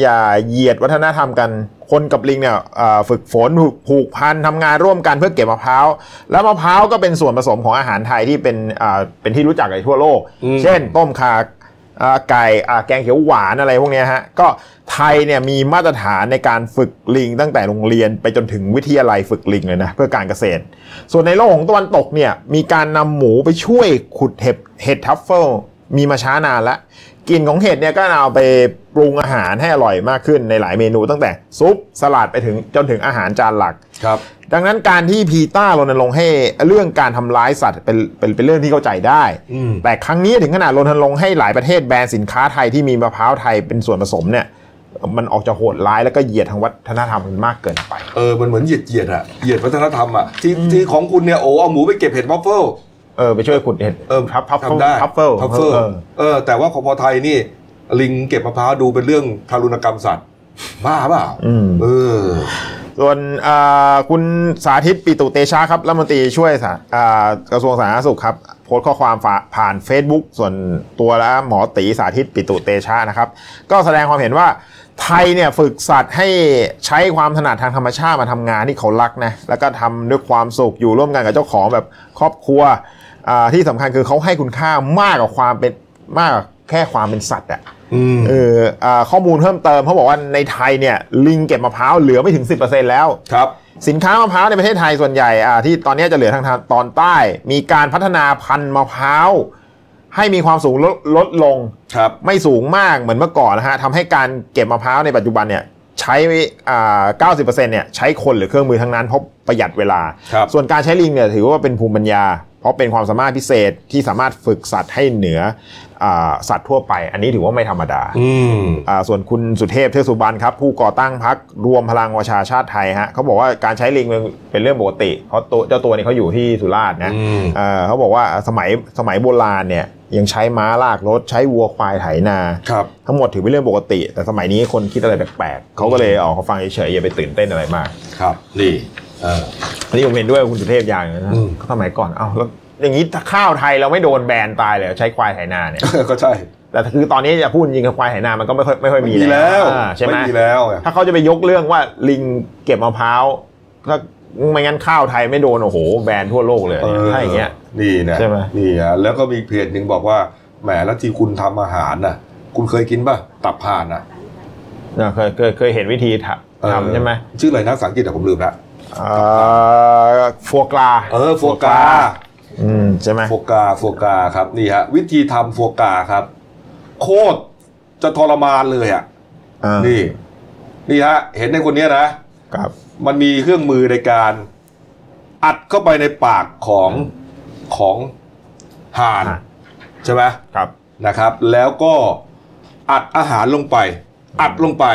อย่าเหยียดวัฒนธรรมกัน คนกับลิงเนี่ยเอ่อฝึกฝนผูกผูกพันทำงานร่วมกันเพื่อเก็บมะพร้าว แล้วมะพร้าวก็เป็นส่วนผสมของอาหารไทยที่เป็นอ่าเป็นที่รู้จักในทั่วโลกอืมเช่น ต้มข่าอ่า ไก่แกงเขียวหวานอะไรพวกนี้ฮะก็ไทยเนี่ยมีมาตรฐานในการฝึกลิง ตั้งแต่โรงเรียนไปจนถึงวิทยาลัยฝึกลิงเลยนะเพื่อการเกษตร ส่วนในโลกของตะวันตกเนี่ยมีการนำหมูไปช่วยขุดเห็ดเห็ดทรัฟเฟิลมีมาช้านานแล้วกลิ่นของเห็ดเนี่ยก็เอาไปปรุงอาหารให้อร่อยมากขึ้นในหลายเมนูตั้งแต่ซุปสลัดไปถึงจนถึงอาหารจานหลักครับ ดังนั้นการที่ PETA รณรงค์ให้เรื่องการทำร้ายสัตว์เป็นเป็นเป็นเรื่องที่เข้าใจได้ อืม แต่ครั้งนี้ถึงขนาดรณรงค์ให้หลายประเทศแบนสินค้าไทยที่มีมะพร้าวไทยเป็นส่วนผสมเนี่ยมันออกจะโหดร้ายแล้วก็เหยียดทางวัฒนธรรมมันมากเกินไป เออมันเหมือนเหยียดเหยียดอะเหยียดวัฒนธรรมอะที่ที่ของคุณเนี่ยโอ้เอาหมูไปเก็บเห็ดวัฟเฟิลเออไปช่วยขุดเห็ดเออทับทับทำได้ทับเฟิลทรัฟเฟิลเออเออแต่ว่าของพอไทยนี่ ลิงเก็บมะพร้าวดูเป็นเรื่องทารุณกรรมสัตว์บ้าหรือเปล่าอืม เออ ส่วนคุณสาธิตปิตุเตชะครับรัฐมนตรีช่วยสาอ่ากระทรวงสาธารณสุขครับโพสต์ข้อความผ่าน Facebook ส่วนตัวแล้วหมอตีสาธิตปิตุเตชะนะครับ ก็แสดงความเห็นว่าไทยเนี่ยฝึกสัตว์ให้ใช้ความถนัดทางธรรมชาติมาทำงานที่เขารักนะแล้วก็ทำด้วยความสุขอยู่ร่วมกันกับเจ้าของแบบครอบครัวที่สำคัญคือเขาให้คุณค่ามากกว่าความเป็นมากแค่ความเป็นสัตว์อะ เอออาข้อมูลเพิ่มเติมเขาบอกว่าในไทยเนี่ยลิงเก็บมะพร้าวเหลือไม่ถึง 10%แล้ว ครับ สินค้ามะพร้าวในประเทศไทยส่วนใหญ่อ่าที่ตอนนี้จะเหลือทางตอนใต้ มีการพัฒนาพันธุ์มะพร้าว ให้มีความสูงลดลดลง ครับ ไม่สูงมากเหมือนเมื่อก่อนนะฮะทำให้การเก็บมะพร้าวในปัจจุบันเนี่ยใช้อ่า90%เนี่ยใช้คนหรือเครื่องมือทั้งนั้นเพราะประหยัดเวลา ครับ ส่วนการใช้ลิงเนี่ยถือว่าเป็นภูมิปัญญา เพราะเป็นความสามารถพิเศษที่สามารถฝึกสัตว์ให้เหนืออา สัตว์ทั่วไป อันนี้ถือว่าไม่ธรรมดาอืมอ่าส่วนคุณสุเทพเทือกสุบรรณครับ ผู้ก่อตั้งพักรวมพลังประชาชาติไทยฮะเขาบอกว่าการใช้ลิงเป็นเรื่องปกติ เพราะตัวเจ้าตัวนี้เขาอยู่ที่สุราษฎร์นะอืมเอ่อเขาบอกว่าสมัยสมัยโบราณเนี่ยยังใช้ม้าลากรถใช้วัวควายไถนาครับทั้งหมดถือเป็นเรื่องปกติ แต่สมัยนี้คนคิดอะไรแปลกๆเขาก็เลยออกมาฟังเฉยๆอย่าไปตื่นเต้นอะไรมาก ครับนี่เอออันนี้ผมเห็นด้วยกับคุณสุเทพอย่างหนึงนะอืมสมัยก่อนเอ้าแล้ว อย่างนี้ถ้าข้าวไทยเราไม่โดนแบนตายเลยใช้ควายไถนาเนี่ย ก็ใช่ แต่คือตอนนี้จะพูดจริงกับควายไถนามันก็ไม่ค่อยไม่ค่อยไม่มีมีแล้วอ่าใช่ไหมไม่มีแล้ว ถ้าเขาจะไปยกเรื่องว่าลิงเก็บมะพร้าวถ้าไม่งั้นข้าวไทยไม่โดนโอ้โห แบนทั่วโลกเลยเออถ้าอย่างเงี้ยนี่นะใช่ไหมนี่ฮะแล้วก็มีเพจหนึ่งบอกว่าแหมแล้วที่คุณทำอาหารน่ะ คุณเคยกินป่ะตับห่านอะเนี่ยเคยเคยเคยเห็นวิธีทเออำทำใช่ไหมชื่ออะไรนะภาษาอังกฤษอะผมลืมละเอ่อฟัวกราเออโฟกา อืมใช่ไหมโฟกาโฟกาครับนี่ฮะวิธีทำโฟกาครับ โคตรจะทรมานเลยอะอ่านี่ นี่ฮะ เห็นในคนเนี้ยนะครับ มันมีเครื่องมือในการ อัดเข้าไปในปากของของห่านห่านใช่ไหมครับนะครับ แล้วก็อัดอาหารลงไป อัดลงไป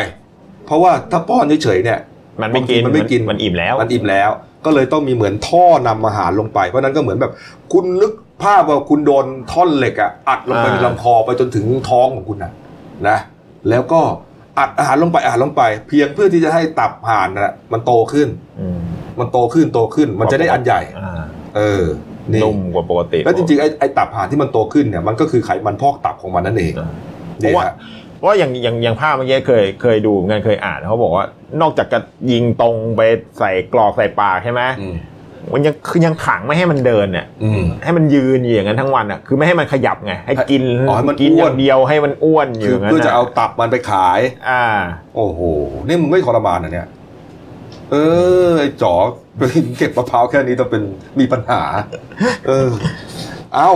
เพราะว่าถ้าป้อนเฉยๆเนี่ย มันไม่กินบางทีมันไม่กินมันอิ่มแล้ว มันอิ่มแล้ว ก็เลยต้องมีเหมือนท่อนำอาหารลงไปเพราะฉะนั้นก็เหมือนแบบ คุณนึกภาพว่าคุณโดนท่อนเหล็กอะอัดลงไปอ่าในลำคอไปจนถึงท้องของคุณนะนะ แล้วก็อัดอาหารลงไปอาหารลงไป เพียงเพื่อที่จะให้ตับห่านนะมันโตขึ้นอืมมันโตขึ้นโตขึ้น มันจะได้อันใหญ่อ่าเออนี่นุ่มกว่าปกติแล้วจริงๆไอ้ไอ้ตับห่านที่มันโตขึ้นเนี่ยมันก็คือไขมันพอกตับของมันนั่นเองเพราะว่านี่ฮะ เพราะว่าอย่างอย่างอย่างภาพเมื่อกี้เคยเคยดูเหมือนกันเคยอ่านเขาบอกว่านอกจากจะยิงตรงไปใส่กรอกใส่ปากใช่ไหมอืม มันยังคือยังขังไม่ให้มันเดินเนี่ยอืม ให้มันยืนอยู่อย่างนั้นทั้งวันอะคือไม่ให้มันขยับไงให้กินอ๋อให้มันกินอ้อวน ย่างเดียวให้มันอ้วนอยู่คืออย่างนั้นเพื่อจะน่เอาตับมันไปขาย อ่า โอ้โห นี่มึงไม่ทรมานเหรอะเนี่ย เออไอ้จ๋อไปเก็บมะพร้าวแค่นี้ต้องเป็นมีปัญหา เออ เอา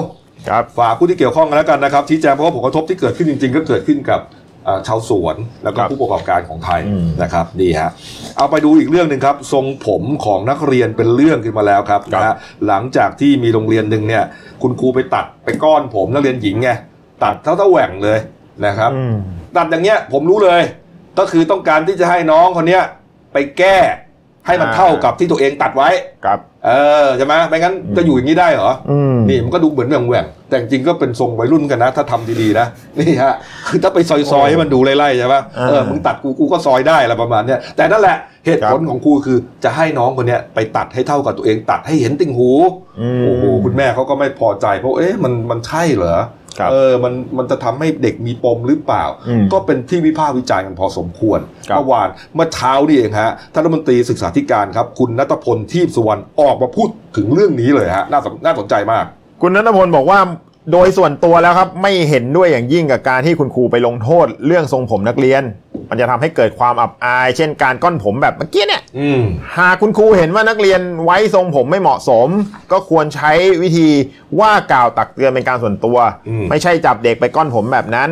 ครับฝากผู้ที่เกี่ยวข้องกันแล้วกันนะครับชี้แจงเพราะว่าผลกระทบที่เกิดขึ้นจริง ๆ ก็เกิดขึ้นกับเอ่อชาวสวนแล้วก็ครับผู้ประกอบการของไทยอืมนะครับดีฮะเอาไปดูอีกเรื่องหนึ่งครับ ทรงผมของนักเรียนเป็นเรื่องขึ้นมาแล้วครับครับ นะฮะหลังจากที่มีโรงเรียนหนึ่งเนี่ย คุณครูไปตัดไปก้อนผมนักเรียนหญิงไงตัดเท่าเท่าแหว่งเลยนะครับ อืม ตัดอย่างเงี้ยผมรู้เลย ก็คือต้องการที่จะให้น้องคนเนี้ยไปแก้ ให้มันอ่าเท่ากับที่ตัวเองตัดไว้ ครับ เออใช่ไหมไม่งั้นจะอยู่อย่างนี้ได้เหรออืมนี่มันก็ดูเหมือนแหว่งแหว่งๆแต่จริงๆก็เป็นทรงวัยรุ่นกันนะ ถ้าทำดีๆนะนี่ฮะคือถ้าไปซอยๆให้มันดูไล่ๆใช่ปะอ่าเออมึงตัดกูกูก็ซอยได้อะไรประมาณเนี้ยแต่นั่นแหละเหตุผลครับของครูคือ จะให้น้องคนเนี้ยไปตัดให้เท่ากับตัวเองตัดให้เห็นติ่งหูอืม โอ้โหคุณแม่เขาก็ไม่พอใจเพราะเอ๊ะมันมันใช่เหรอครับ เออมันมันจะทำให้เด็กมีปมหรือเปล่าอืมก็เป็นที่วิพากษ์วิจารณ์กันพอสมควรครับเมื่อวานเมื่อเช้านี่เองฮะท่านรัฐมนตรีศึกษาธิการครับ คุณนัทพลทีพสุวรรณออกมาพูดถึงเรื่องนี้เลยฮะน่าสนน่าสนใจมาก คุณนัทพลบอกว่าโดยส่วนตัวแล้วครับไม่เห็นด้วยอย่างยิ่งกับการที่คุณครูไปลงโทษเรื่องทรงผมนักเรียน มันจะทำให้เกิดความอับอาย เช่นการก้อนผมแบบเมื่อกี้เนี่ยอืมหากคุณครูเห็นว่านักเรียนไว้ทรงผมไม่เหมาะสม ก็ควรใช้วิธีว่ากล่าวตักเตือนเป็นการส่วนตัวอืมไม่ใช่จับเด็กไปก้อนผมแบบนั้น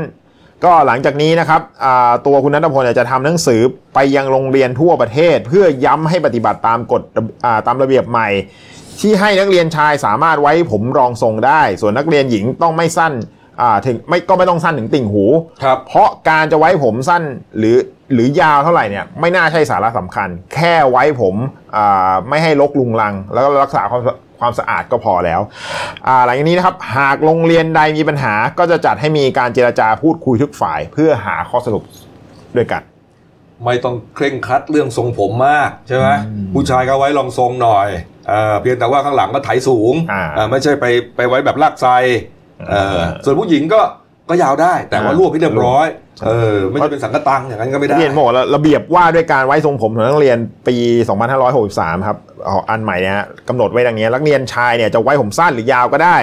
ก็หลังจากนี้นะครับอ่าตัวคุณนัทพลเนี่ยจะทำหนังสือไปยังโรงเรียนทั่วประเทศ เพื่อย้ำให้ปฏิบัติตามกฎอ่าตามระเบียบใหม่ ที่ให้นักเรียนชายสามารถไว้ผมรองทรงได้ ส่วนนักเรียนหญิงต้องไม่สั้น อ่าถึงไม่ก็ไม่ต้องสั้นถึงติ่งหู ครับ เพราะการจะไว้ผมสั้นหรือหรือยาวเท่าไหร่เนี่ยไม่น่าใช่สาระสำคัญ แค่ไว้ผมอ่าไม่ให้รกลุงลัง แล้วก็รักษาความความสะอาดก็พอแล้วอ่าหลังจากนี้นะครับหากโรงเรียนใดมีปัญหาก็จะจัดให้มีการเจรจาพูดคุยทุกฝ่าย เพื่อหาข้อสรุปด้วยกัน ไม่ต้องเคร่งครัดเรื่องทรงผมมากใช่ไหมผู้ชายก็ไว้ลองทรงหน่อยเออเพียงแต่ว่าข้างหลังก็ไถสูงอ่า เออไม่ใช่ไปไปไว้แบบลากไซเอออ่า ส่วนผู้หญิงก็ก็ยาวได้ แต่ว่าอ่ารวบให้เรียบร้อยใช่เออไม่ใช่เป็นสังกะตังอย่างนั้นก็ไม่ได้เรียนบอกว่าระเบียบว่าด้วยการไว้ทรงผมของนักเรียนปี 2563 ครับอ๋ออันใหม่เนี่ยฮะกำหนดไว้ดังนี้นักเรียนชายเนี่ยจะไว้ผมสั้นหรือยาวก็ได้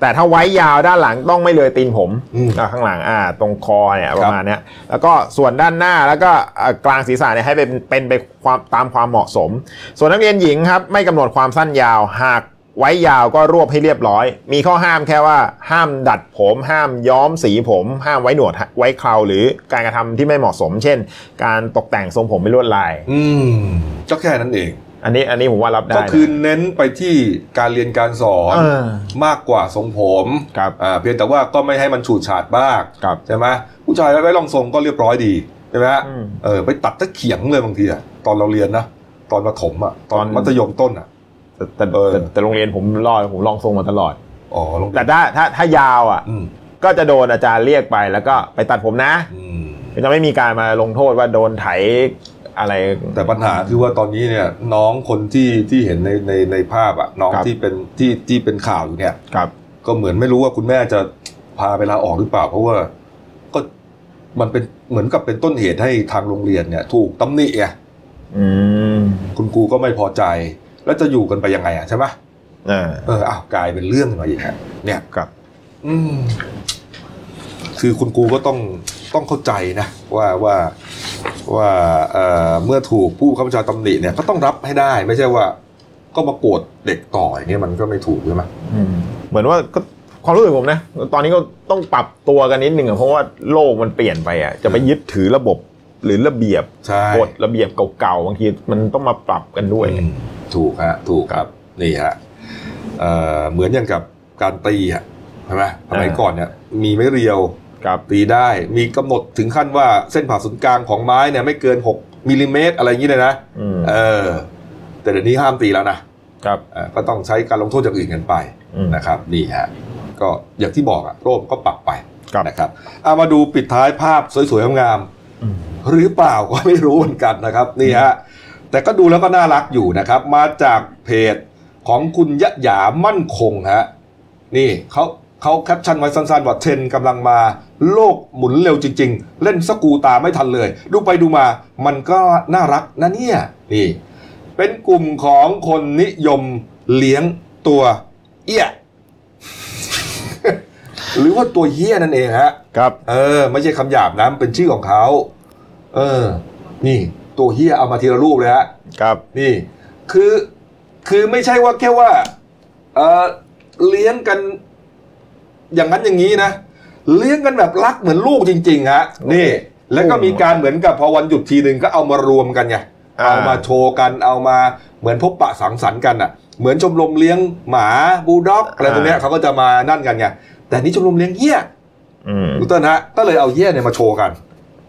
แต่ถ้าไว้ยาวด้านหลังต้องไม่เลยตีนผมอืมอะข้างหลังอ่าตรงคอเนี่ยครับประมาณเนี้ยแล้วก็ส่วนด้านหน้าแล้วก็อ่ากลางศีรษะเนี่ยให้เป็นเป็นไปความตามความเหมาะสม ส่วนนักเรียนหญิงครับไม่กำหนดความสั้นยาวหาก ไว้ยาวก็รวบให้เรียบร้อย มีข้อห้ามแค่ว่าห้ามดัดผม ห้ามย้อมสีผม ห้ามไว้หนวดไว้เคราหรือการกระทำที่ไม่เหมาะสม เช่น การตกแต่งทรงผมไม่ลวดลาย อืมก็แค่นั้นเอง อันนี้อันนี้ผมว่ารับได้ก็คือเน้นไปที่การเรียนการสอนเออมากกว่าทรงผมครับอ่าเพียงแต่ว่าก็ไม่ให้มันฉูดฉาดบ้างครับใช่ไหมผู้ชายไว้ลองทรงก็เรียบร้อยดีใช่ไหมฮะอืมเออไปตัดตะเขียงเลยบางทีอะตอนเราเรียนนะตอนประถมอะตอนตอนมัธยมต้นอะ แต่แต่เออ แต่แต่โรงเรียนผมรอดผมลองทรงมาตลอด อ๋อลงแต่ถ้าถ้าถ้ายาวอะ อืมก็จะโดนอาจารย์เรียกไปแล้วก็ไปตัดผมนะอืมจะไม่มีการมาลงโทษว่าโดนไถอะไร แต่ปัญหาคือว่าตอนนี้เนี่ย น้องคนที่ที่เห็นในในในภาพอะน้องครับ ที่เป็นที่ที่เป็นข่าวอยู่เนี่ย ครับ ก็เหมือนไม่รู้ว่าคุณแม่จะพาไปลาออกหรือเปล่า เพราะว่าก็มันเป็นเหมือนกับเป็นต้นเหตุให้ทางโรงเรียนเนี่ย ถูกตำหนิไงอืม คุณครูก็ไม่พอใจ แล้วจะอยู่กันไปยังไงอะใช่ไหมอ่าเอออ้าวกลายเป็นเรื่องมาอีกฮะเนี่ยครับ อืมคือคุณครูก็ต้องต้องเข้าใจนะว่าว่าว่าเอ่อเมื่อถูกผู้ข้าราชการตำหนิเนี่ยก็ต้องรับให้ได้ ไม่ใช่ว่า ก็มาโกรธเด็กต่ออย่างเงี้ยมันก็ไม่ถูกใช่ไหมอืมเหมือนว่าก็ความรู้สึกผมนะ ตอนนี้ก็ต้องปรับตัวกันนิดหนึ่งอะเพราะว่าโลกมันเปลี่ยนไปอะจะไปยึดถือระบบหรือระเบียบใช่กฎระเบียบเก่าๆบางทีมันต้องมาปรับกันด้วยอืม ถูกฮะถูกครับนี่ฮะเอ่อเหมือนอย่างกับการตีอะใช่ไหมสมัยอ่าก่อนเนี่ยมีไม่เรียวครับตีได้มีกำหนดถึงขั้นว่าเส้นผ่าศูนย์กลางของไม้เนี่ยไม่เกิน 6มิลลิเมตรอะไรอย่างนี้เลยนะอืมเออ แต่เดี๋ยวนี้ห้ามตีแล้วนะครับเอ่อก็ต้องใช้การลงโทษอย่างอื่นกันไปอืมนะครับ นี่ฮะก็อย่างที่บอกอะโรคก็ปรับไปครับนะครับเอามาดูปิดท้ายภาพสวยๆงามอืมๆหรือเปล่าก็ไม่รู้เหมือนกันนะครับ นี่ฮะ แต่ก็ดูแล้วก็น่ารักอยู่นะครับ มาจากเพจของคุณยะหยามั่นคงฮะนี่เขาเขาแคปชั่นไว้สั้นๆว่าเทรนด์กำลังมาโลกหมุนเร็วจริง ๆ เล่นสกรูตาไม่ทันเลย ดูไปดูมามันก็น่ารักนะเนี่ยนี่ เป็นกลุ่มของคนนิยมเลี้ยงตัวเอี้ยหรือว่าตัวเฮี้ยนั่นเองฮะ ครับ เออ ไม่ใช่คำหยาบนะมันเป็นชื่อของเขา เออ นี่ ตัวเฮี้ยเอามาทีละรูปเลยฮะครับ นี่คือคือไม่ใช่ว่าแค่ว่าเออเลี้ยงกันอย่างนั้นอย่างนี้นะ เลี้ยงกันแบบรักเหมือนลูกจริงๆฮะนี่ แล้วก็มีการเหมือนกับพอวันหยุดทีหนึ่งก็เอามารวมกันไงอ่าเอามาโชว์กันเอามาเหมือนพบปะสังสรรค์กันอะ เหมือนชมรมเลี้ยงหมาบูลด็อกอะไรพวกเนี้ยเขาก็จะมานั่นกันไงแต่นี่ชมรมเลี้ยงเหี้ยอืมทุกท่านฮะก็เลยเอาเหี้ยเนี่ยมาโชว์กัน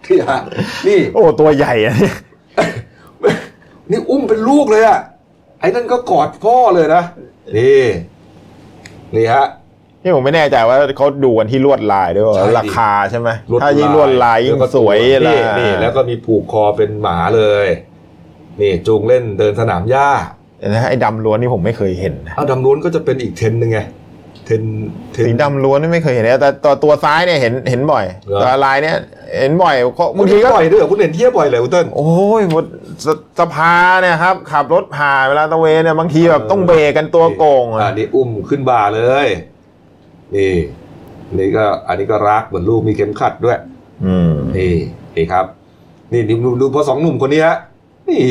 ที่ฮะนี่โอ้ตัวใหญ่อะเนี่ย นี่อุ้มเป็นลูกเลยอะ ไอ้นั่นก็กอดพ่อเลยนะ นี่ นี่ฮะ นี่ผมไม่แน่ใจว่าเขาดูกันที่ลวดลายด้วยว่าใช่ดิ ราคาใช่ไหมลวดถ้ายิ่งลวดลายยิ่งแก็สวยนี่ล่ะนี่ แล้วก็มีผูกคอเป็นหมาเลย นี่จูงเล่นเดินสนามหญ้า นะไอ้ดำล้วนนี่ผมไม่เคยเห็นนะเอาดำล้วนก็จะเป็นอีกเทรนด์หนึ่งไงเทร นด์เทรนสีด์ดำล้วนนี่ไม่เคยเห็นนะแต่ตัวตัวซ้ายเนี่ยเห็นเห็นบ่อยเหรอ ตัวลายเนี่ยเห็นบ่อยเพราะคุบาณงเห็ทีนก็บ่อยด้วยเหรอคุณเห็นเที่ยวบ่อยเลยคุณเติ้ล โอ้ยบนสสภาเนี่ยครับขับรถผ่านเวลาตะเวนเนี่ยบางทีแบบต้องเบรกกันตัวโกงอ่าอะนี่อุ้มขึ้นบ่าเลย นี่นี่ก็อันนี้ก็รักเหมือนลูกมีเข็มขัดด้วย อืมนี่นี่ครับ นี่ดูดูดูพอสองหนุ่มคนนี้ฮะนี่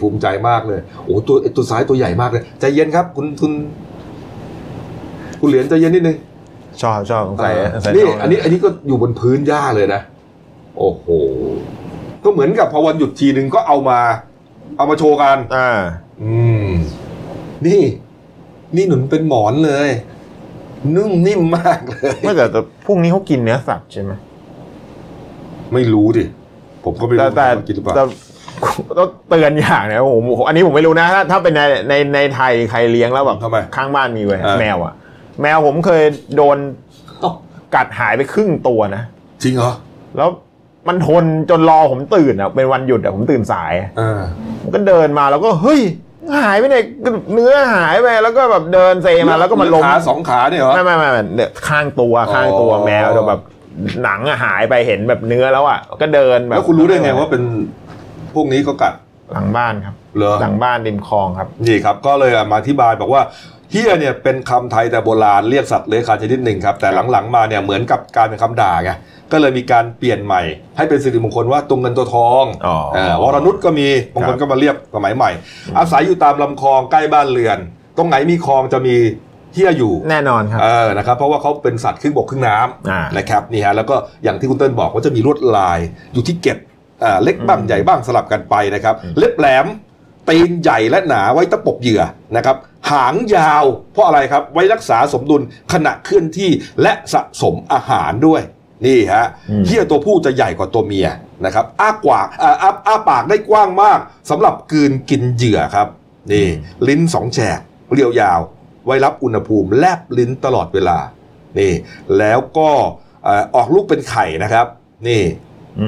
ภูมิใจมากเลย โอ้ตัวไอ้ตัวซ้ายตัวใหญ่มากเลย ใจเย็นครับ คุณคุณ คุณเหรียญใจเย็นนิดนึงชอบชอบใส่อ่าใส่นี่ช่งอันนี้อันนี้ก็อยู่บนพื้นหญ้าเลยนะ โอ้โห ก็เหมือนกับพอวันหยุดทีหนึ่งก็เอามา เอามาโชว์กัน อ่า อืม นี่ นี่หนุนเป็นหมอนเลย นุ่มนิ่มมากเลย ไม่แต่แต่พวกนี้เขากินเนื้อสัตว์ใช่ไหมไม่รู้ดิ ผมก็ไม่แต่รู้แต่ว่ากินหรือเปล่าแต่ต้องเตือนอย่างนะผมอันนี้ผมไม่รู้นะ ถ้าถ้าเป็นในในในไทยใครเลี้ยงแล้วแบบทำไมข้างบ้านมีไว้เออแมวอะ แมวผมเคยโดนกัดหายไปครึ่งตัวนะ จริงเหรอแล้วมันทนจนรอผมตื่นอะเป็นวันหยุดอะผมตื่นสายเออผมก็เดินมาแล้วก็เฮ้ย หายไปไหนเนื้อหายไปแล้วก็แบบเดินเซมาแล้วก็มาล้ม ขาสองขาเนี่ยเหรอ ไม่ไม่ไม่ไม่เนี่ยข้างตัวข้างตัวอ๋อแมวแบบหนังอะหายไปเห็นแบบเนื้อแล้วอะก็เดินแบบแล้วคุณรู้ได้ไงว่าเป็นพวกนี้ก็กัด หลังบ้านครับ เหรอ หลังบ้านริมคลองครับ นี่ครับ ก็เลยมาอธิบายบอกว่า เฮียเนี่ยเป็นคำไทยแต่โบราณเรียกสัตว์เลื้อยคลานชนิดหนึ่งครับแต่หลังๆมาเนี่ยเหมือนกับการเป็นคำด่าไงก็เลยมีการเปลี่ยนใหม่ ให้เป็นสิริมงคลว่าตัวเงินตัวทองอ๋อเออวรนุชก็มีบางคนก็มาเรียกสมัยใหม่ อาศัยอยู่ตามลำคลองใกล้บ้านเรือน ตรงไหนมีคลองจะมีเฮียอยู่แน่นอนครับเออนะครับเพราะว่าเขาเป็นสัตว์ครึ่งบกครึ่งน้อ่าำนะครับนี่ฮะแล้วก็อย่างที่คุณเติ้ลบอกว่าจะมีลวดลายอยู่ที่เก็บอ่าเล็กบ้างใหญ่บ้างสลับกันไปนะครับ เล็บแหลม ตีนใหญ่และหนาไว้ตะปบเหยื่อนะครับหางยาวเพราะอะไรครับไว้รักษาสมดุลขณะเคลื่อนที่และสะสมอาหารด้วย นี่ฮะอืมเหี้ยตัวผู้จะใหญ่กว่าตัวเมียนะครับอ้ากว่าอ่าอ้าอ้าปากได้กว้างมากสำหรับกลืนกินเหยื่อครับนี่ลิ้นสองแฉกเรียวยาว ไว้รับอุณหภูมิแลบลิ้นตลอดเวลานี่แล้วก็เอ่อออกลูกเป็นไข่นะครับ นี่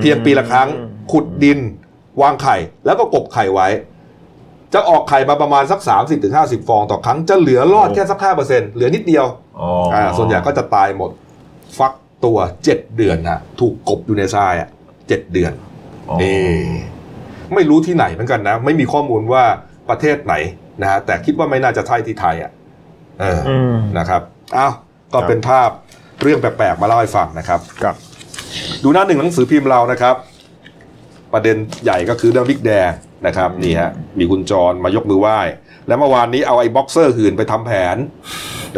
เพียงปีละครั้งขุดดิน วางไข่แล้วก็กบไข่ไว้ จะออกไข่มาประมาณสัก 30-50 ฟองต่อครั้งจะเหลือรอดแค่สัก 5%เหลือนิดเดียวอ๋ออ่าส่วนใหญ่ก็จะตายหมด ฟักตัว 7 เดือนฮะถูกกบอยู่ในทรายอะเจ็ดเดือนอ๋อนี่ไม่รู้ที่ไหนเหมือนกันนะ ไม่มีข้อมูลว่าประเทศไหนนะฮะแต่คิดว่าไม่น่าจะใช่ที่ไทยอะเออออืมนะครับอ้าวก็ครับเป็นภาพเรื่องแปลกๆมาเล่าให้ฟังนะครับ ครับ ดูหน้าหนึ่งหนังสือพิมพ์เรานะครับ ประเด็นใหญ่ก็คือเรื่องบิ๊กแดงนะครับนี่ฮะมีคุณจรมายกมือไหว้ และเมื่อวานนี้เอาไอ้บ็อกเซอร์หื่นไปทำแผน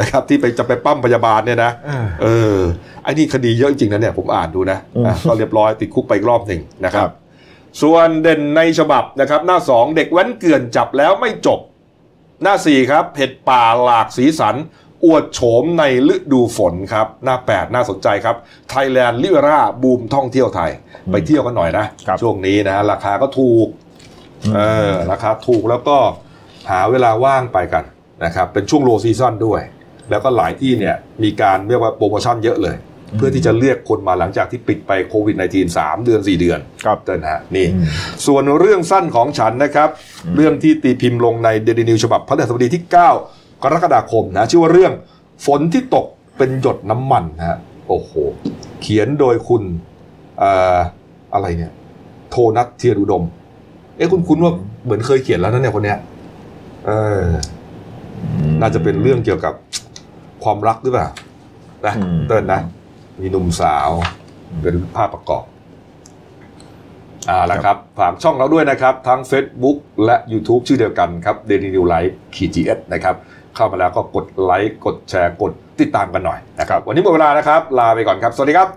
นะครับที่ไปจะไปปล้ำพยาบาลเนี่ยนะอ่าเออไอ้นี่คดีเยอะจริงๆนะเนี่ยผมอ่านดูนะอืมอะก็เรียบร้อยติดคุกไปอีกรอบหนึ่งนะครับ ส่วนเด่นในฉบับนะครับ หน้าสองเด็กแว้นเกลื่อนจับแล้วไม่จบ หน้าสี่ครับเห็ดป่าหลากสีสัน อวดโฉมในฤดูฝนครับ หน้า 8 น่าสนใจครับ Thailand l i v e r a บูมท่องเที่ยวไทย ไปเที่ยวกันหน่อยนะครับช่วงนี้นะราคาก็ถูกเออราคาถูกแล้วก็หาเวลาว่างไปกันนะครับเป็นช่วงโลซีซั o นด้วย แล้วก็หลายที่เนี่ยมีการเรียกว่าโปรโมชั่นเยอะเลย เพื่อที่จะเรียกคนมาหลังจากที่ปิดไปโควิด -19 3 เดือน 4 เดือนครับเต้นฮะนี่อืมส่วนเรื่องสั้นของฉันนะครับ เรื่องที่ตีพิมพ์ลงในเดลินิวฉบับพฤหัสบดีที่ 9 กรกฎาคมนะชื่อว่าเรื่องฝนที่ตกเป็นหยดน้ำมันนะฮะโอ้โห เขียนโดยคุณเอ่ออะไรเนี่ย โทนัทเทียนอุดม เอ๊ะคุณคุณว่าเหมือนเคยเขียนแล้วนะเนี่ยคนเนี้ยเออน่าจะเป็นเรื่องเกี่ยวกับความรักหรือเปล่านะอืมเติ้ลนะ มีหนุ่มสาว เป็นภาพประกอบอ่าละครับฝากช่องเราด้วยนะครับ ทั้ง Facebook และ YouTube ชื่อเดียวกันครับ Daily New Life ขีจีเอสนะครับ เข้ามาแล้วก็กดไลค์กดแชร์กดติดตามกันหน่อยนะครับ วันนี้หมดเวลานะครับ ลาไปก่อนครับ สวัสดีครับ